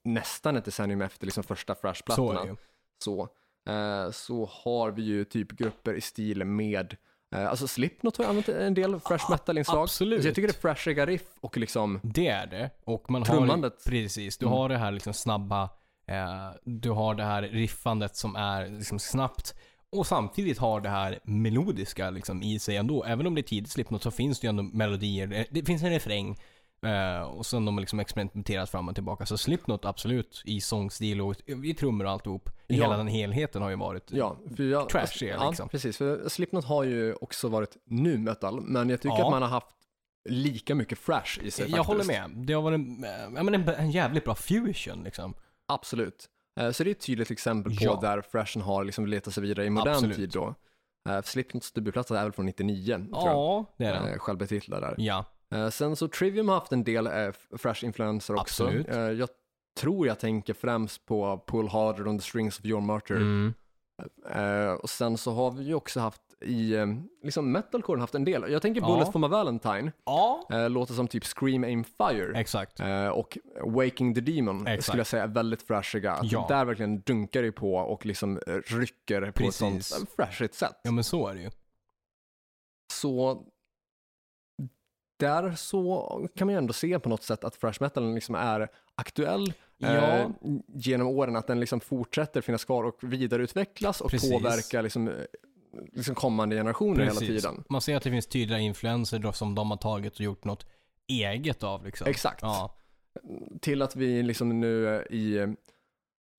nästan ett decennium efter liksom första Så Fresh-plattorna. ju. Så, eh, så har vi ju typ grupper i stil med eh, Alltså Slipknot har använt en del fresh metal-inslag. absolut. Så jag tycker det är freshiga riff och liksom Det är det. Och man har... Trummandet. Precis. Du Mm. har det här liksom snabba, eh, du har det här riffandet som är liksom snabbt. Och samtidigt har det här melodiska liksom i sig ändå. Även om det är tidigt Slipknot så finns det ju ändå melodier. Eh, Det finns en refräng. Eh, och sen de liksom experimenterat fram och tillbaka. Så Slipknot absolut i sångstil och i trummor och alltihop. Ja. hela den helheten har ju varit Ja, för jag, Trashiga, ja, liksom. precis. För Slipknot har ju också varit nu metal, men jag tycker Ja. att man har haft lika mycket fresh i sig Jag faktiskt. håller med. Det har varit en, eh, ja, men en, en jävligt bra fusion liksom. Absolut. Eh, Så det är ett tydligt exempel på Ja. där freshen har liksom letat sig vidare i modern Absolut. tid då. Eh, Slipknots debutplatta är väl från 99, tror jag. Ja, det är den. Eh, Självbetitlad där. Ja, Sen så Trivium har haft en del fresh-influenser också. Absolut. Jag tror jag tänker främst på Pull Harder on the Strings of Your Martyr. mm. Och sen så har vi ju också haft i, eh, liksom metalcore haft en del. Jag tänker Ja. Bullet for my Valentine, ja. eh, låter som typ Scream Aim Fire. exakt. Eh, och Waking the Demon Exakt. skulle jag säga är väldigt freshiga. Att Ja. Där verkligen dunkar det på och liksom eh, rycker på Precis. ett sånt eh, freshigt sätt. Ja men så är det ju. Så där så kan man ju ändå se på något sätt att fresh metalen liksom är aktuell Ja. eh, genom åren, att den liksom fortsätter finnas kvar och vidareutvecklas och Precis. påverka liksom, liksom kommande generationer hela Precis. tiden. Man ser att det finns tydliga influenser då som de har tagit och gjort något eget av liksom. Exakt. Ja, Till att vi liksom nu i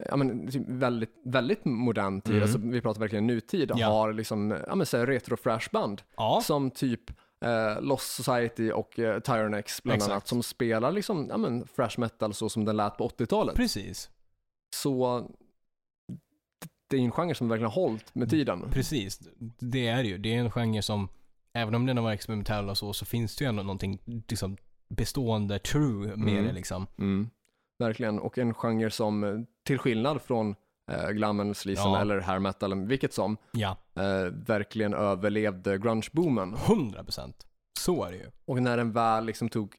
ja, men, typ väldigt, väldigt modern tid, Mm. alltså vi pratar verkligen nutid, Ja. har liksom, ja men så här retro fresh band ja. som typ eh, Lost Society och eh, Tyrannex bland Exakt. annat som spelar liksom, ja men fresh metal så som den lät på 80-talet. precis. Så det är ju en genre som verkligen har hållit med tiden. Precis. Det är det ju. Det är en genre som, även om den har varit experimentell och så, så finns det ju ändå någonting liksom bestående true med Mm. det liksom. Mm. Verkligen, och en genre som till skillnad från eh, glammen, sleazen Ja. eller hair metal, vilket som, Ja, eh, verkligen överlevde grunge-boomen. 100 procent. Så är det ju. Och när den väl liksom tog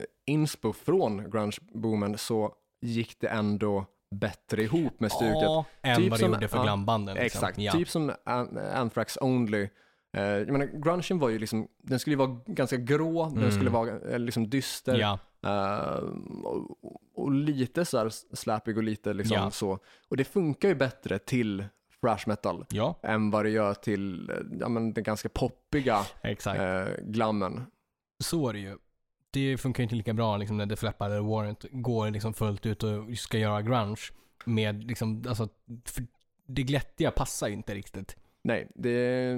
eh, inspo från grunge-boomen så gick det ändå bättre ihop med stuket. Ja, än Typ vad det gjorde för glambanden. Liksom. Exakt, Ja. typ som An- Anthrax Only. Eh, jag menar, grungen var ju liksom, den skulle ju vara ganska grå, den Mm. skulle vara eh, liksom dyster ja, eh, och, och lite så här slappig och lite liksom Ja. så. Och det funkar ju bättre till thrash metal ja, än vad det gör till ja, men den ganska poppiga exakt. eh, glammen. Så är det ju. Det funkar ju inte lika bra liksom, när The Flap eller Warrant går liksom fullt ut och ska göra grunge. Med liksom, alltså, det glättiga passar ju inte riktigt. Nej, det,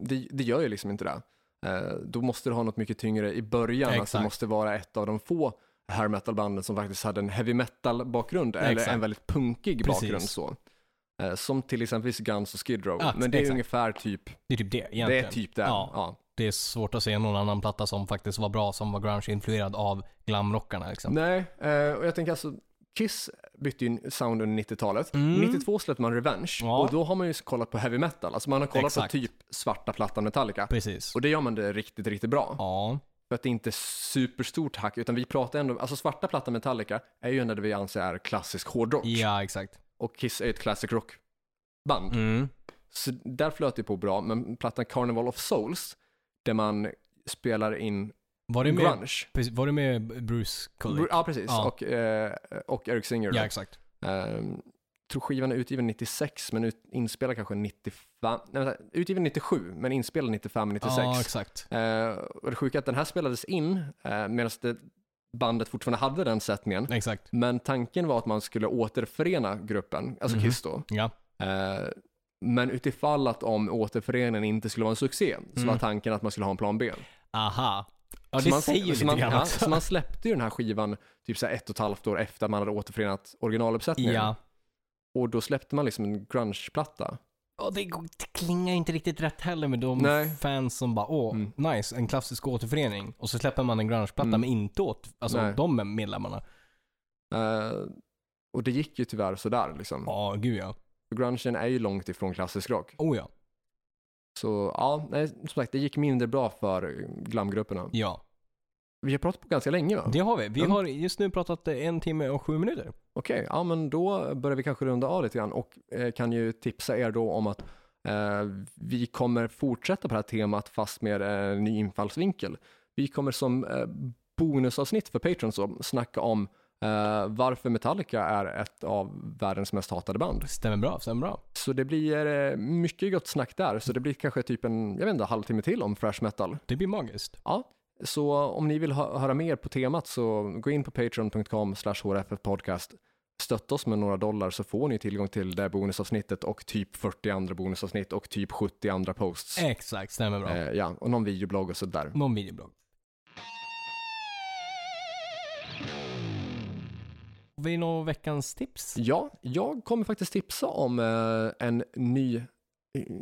det, det gör ju liksom inte det. Eh, då måste du ha något mycket tyngre i början, att det måste vara ett av de få hair metal-banden som faktiskt hade en heavy metal-bakgrund, eller Exakt. en väldigt punkig Precis. bakgrund så. Eh, Som till exempelvis Guns och Skid Row. Ja, Men det är exakt. ungefär typ, Det är typ det egentligen. det är typ det. Ja. Ja. Det är svårt att se någon annan platta som faktiskt var bra, som var grunge-influerad av glamrockarna liksom. Nej, eh, och jag tänker alltså, Kiss bytte ju sound under 90-talet. Mm. 92 släppte man Revenge Ja. och då har man ju kollat på heavy metal. Alltså man har kollat Exakt. på typ svarta plattan Metallica. Precis. Och det gör man det riktigt, riktigt bra. Ja, För att det inte är superstort hack, utan vi pratar ändå, alltså svarta plattan Metallica är ju ändå det vi anser är klassisk hårdrock. ja exakt. Och Kiss är ett classic rock-band. Mm. Så där flöt det på bra, men plattan Carnival of Souls, där man spelar in Var med, grunge. precis, var det med Bruce Kulick? Ja, precis. Ja. Och, eh, och Eric Singer. Ja, exakt. Ehm, tror skivan är utgiven 96, men ut, inspelad kanske 95, nej, utgiven 97, men inspelad 95-96. Ja, exakt. Eh, och det sjuka är att den här spelades in eh, medan det bandet fortfarande hade den sättningen. Exakt. Men tanken var att man skulle återförena gruppen, alltså Mhm. Kiss då. Ja. Eh, men utifall att om återföreningen inte skulle vara en succé, så Mm. var tanken att man skulle ha en plan B. Aha. Ja, Så det man, säger ju så lite man, grann ja, också. Så man släppte ju den här skivan typ så här ett och ett halvt år efter att man hade återförenat originaluppsättningen. Ja. Och då släppte man liksom en grunge-platta. Och det, det klingar inte riktigt rätt heller med de Nej. fans som bara åh, Mm. nice, en klassisk återförening. Och så släpper man en grungeplatta Mm. men inte åt alltså, Nej. de medlemmarna. Eh, och det gick ju tyvärr sådär liksom. Ja, gud ja. Grungen är ju långt ifrån klassisk rock. Oh ja. Så ja, nej, som sagt, det gick mindre bra för glamgrupperna. Ja, Vi har pratat på ganska länge va? det har vi. Vi Mm. har just nu pratat eh, en timme och sju minuter. Okej, ja men då börjar vi kanske runda av lite grann och eh, kan ju tipsa er då om att eh, vi kommer fortsätta på det här temat fast med eh, ny infallsvinkel. Vi kommer som eh, bonusavsnitt för Patreon så snacka om eh, varför Metallica är ett av världens mest hatade band. Stämmer bra, stämmer bra. Så det blir eh, mycket gott snack där, så det blir kanske typ en, jag vet inte, halvtimme till om thrash metal. Det blir magiskt. Ja, så om ni vill hö- höra mer på temat så gå in på patreon.com podcast. Stötta oss med några dollar så får ni tillgång till det bonusavsnittet och typ 40 andra bonusavsnitt och typ 70 andra posts. Exakt, stämmer bra. Eh, ja, och någon videoblogg och sådär. Någon videoblogg. Vi någon veckans tips? Ja, jag kommer faktiskt tipsa om eh, en ny,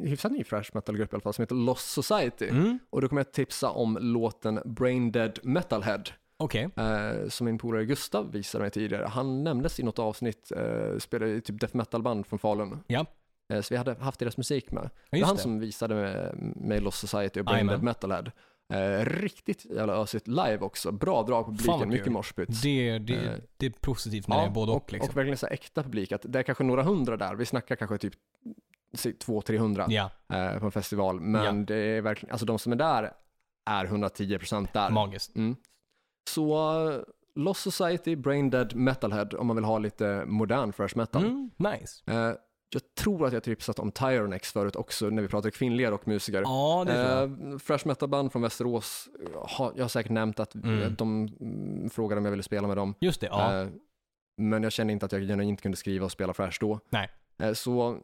hyfsat ny thrash metal-grupp i alla fall, som heter Lost Society. Mm. Och då kommer jag tipsa om låten Brain Dead Metalhead. Okej. Eh, som min polare Gustav visade mig tidigare. Han nämndes i något avsnitt, eh, spelade i typ death metal-band från Falun. Ja. Eh, så vi hade haft deras musik med. Ja, det var han det. som visade mig, mig Lost Society och Brain Jajamän. Dead Metalhead. Eh, riktigt jävla ösigt live också. Bra drag på Fan publiken, vad mycket kul. moshpit. Det, det, Eh, det är positivt när det är både och, och, liksom. och verkligen så här äkta publik. Att det är kanske några hundra där. Vi snackar kanske typ 200-300 ja, eh, på en festival. Men Ja. det är verkligen, alltså de som är där är 110% där. magiskt. Mm. Så uh, Lost Society, Brain Dead, Metalhead om man vill ha lite modern fresh metal. Mm, nice. Eh, jag tror att jag tipsat om Tyronex förut också när vi pratade kvinnliga rockmusiker. Ja. Eh, fresh metal-band från Västerås, har, jag har säkert nämnt att Mm. de mm, frågade om jag ville spela med dem. Just det, ja. Eh, men jag kände inte att jag genuint kunde skriva och spela fresh då. Nej. Eh, så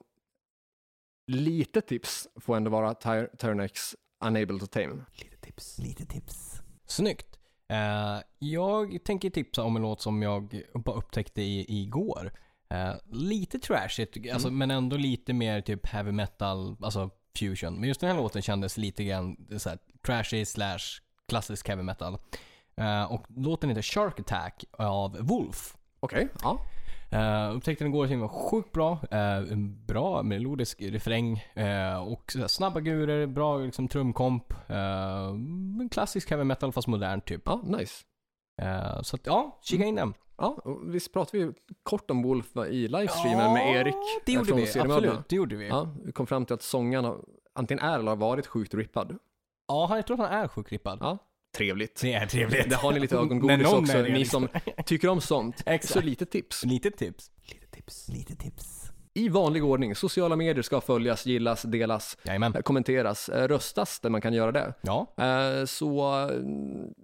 lite tips får ändå vara Ty- Tyronex Unable to Tame. Lite tips, lite tips. Snyggt. Eh, jag tänker tipsa om en låt som jag bara upptäckte i, igår. Eh, lite trashigt, alltså, Mm. men ändå lite mer typ heavy metal, alltså fusion. Men just den här låten kändes lite grann så här, trashy slash klassisk heavy metal. Eh, och låten heter Shark Attack av Wolf. Okej, ja. Uh, upptäckte den igår den var sjukt bra. Uh, en bra melodisk refräng eh, och så här snabba gurer, bra liksom, trumkomp. Uh, klassisk heavy metal fast modern typ. Ja, nice. Eh, så att, ja, kika in den. Ja, och visst pratade vi kort om Wolf i livestreamen med Erik det gjorde från vi. Absolut, det gjorde vi. Ja, Ja, vi kom fram till att sångaren antingen är eller har varit sjukt rippad. han, jag tror att han är sjukt rippad. Ja, trevligt. Det är trevligt. Det har ni lite ögongodis någon också, är det, ni liksom. som tycker om sånt. Exakt. Så lite tips. Lite tips. Lite tips. Lite tips. I vanlig ordning, sociala medier ska följas, gillas, delas, Jajamän. kommenteras, eh, röstas där man kan göra det. Ja. Eh, Så mm,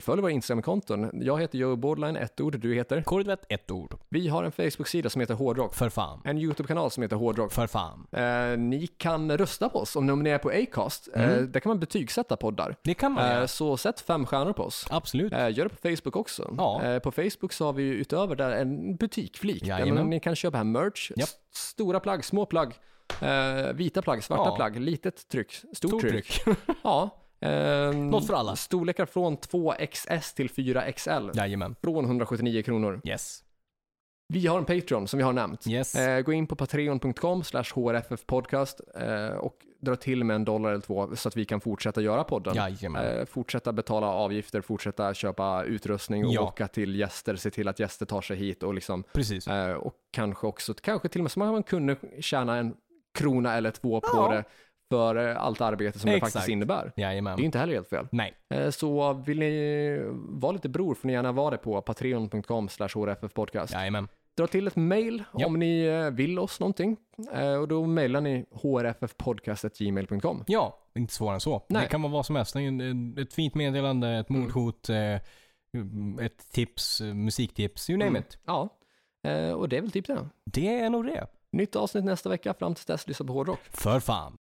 följ våra Instagram-konton. Jag heter Joe Borderline, ett ord. Du heter? Korvett, ett ord. Vi har en Facebook-sida som heter Hårdrock. För fan. En YouTube-kanal som heter Hårdrock. För fan. Eh, ni kan rösta på oss om ni är på Acast. Eh, Mm. där kan man betygsätta poddar. Det kan man Eh, så sätt fem stjärnor på oss. Absolut. Eh, gör det på Facebook också. Ja. Eh, på Facebook så har vi ju utöver där en butikflik. Där Jajamän. ni kan köpa här merch, s- stora plagg, små plagg, eh, vita plagg, svarta Ja. plagg, litet tryck, stort, Stort tryck. tryck. Ja. ehm, Något för alla. Storlekar från 2XS till 4XL. Jajamän. Från 179 kronor. Yes. Vi har en Patreon som vi har nämnt. Yes. Eh, gå in på patreon.com slash hrffpodcast eh, och dra till med en dollar eller två så att vi kan fortsätta göra podden. Eh, fortsätta betala avgifter, fortsätta köpa utrustning och Ja. åka till gäster, se till att gäster tar sig hit och liksom Precis. eh, och kanske också, kanske till och med så man kunde tjäna en krona eller två på Ja. det för eh, allt arbete som det Exakt. faktiskt innebär. Det är Jajamän. inte heller helt fel. Nej. Eh, Så vill ni vara lite bror får ni gärna vara det på patreon.com hrffpodcast. Jajamän. Dra till ett mail Ja. om ni eh, vill oss någonting och då mailar ni hrffpodcast.gmail.com. Ja, inte svårare än så. Nej. Det kan vara vad som helst. Ett fint meddelande, ett Mm. mordhot, eh, ett tips, musiktips, you name Mm. it. Ja, och det är väl typ det. Det är nog det. Nytt avsnitt nästa vecka. Fram till dess, lyssna på hårdrock. För fan.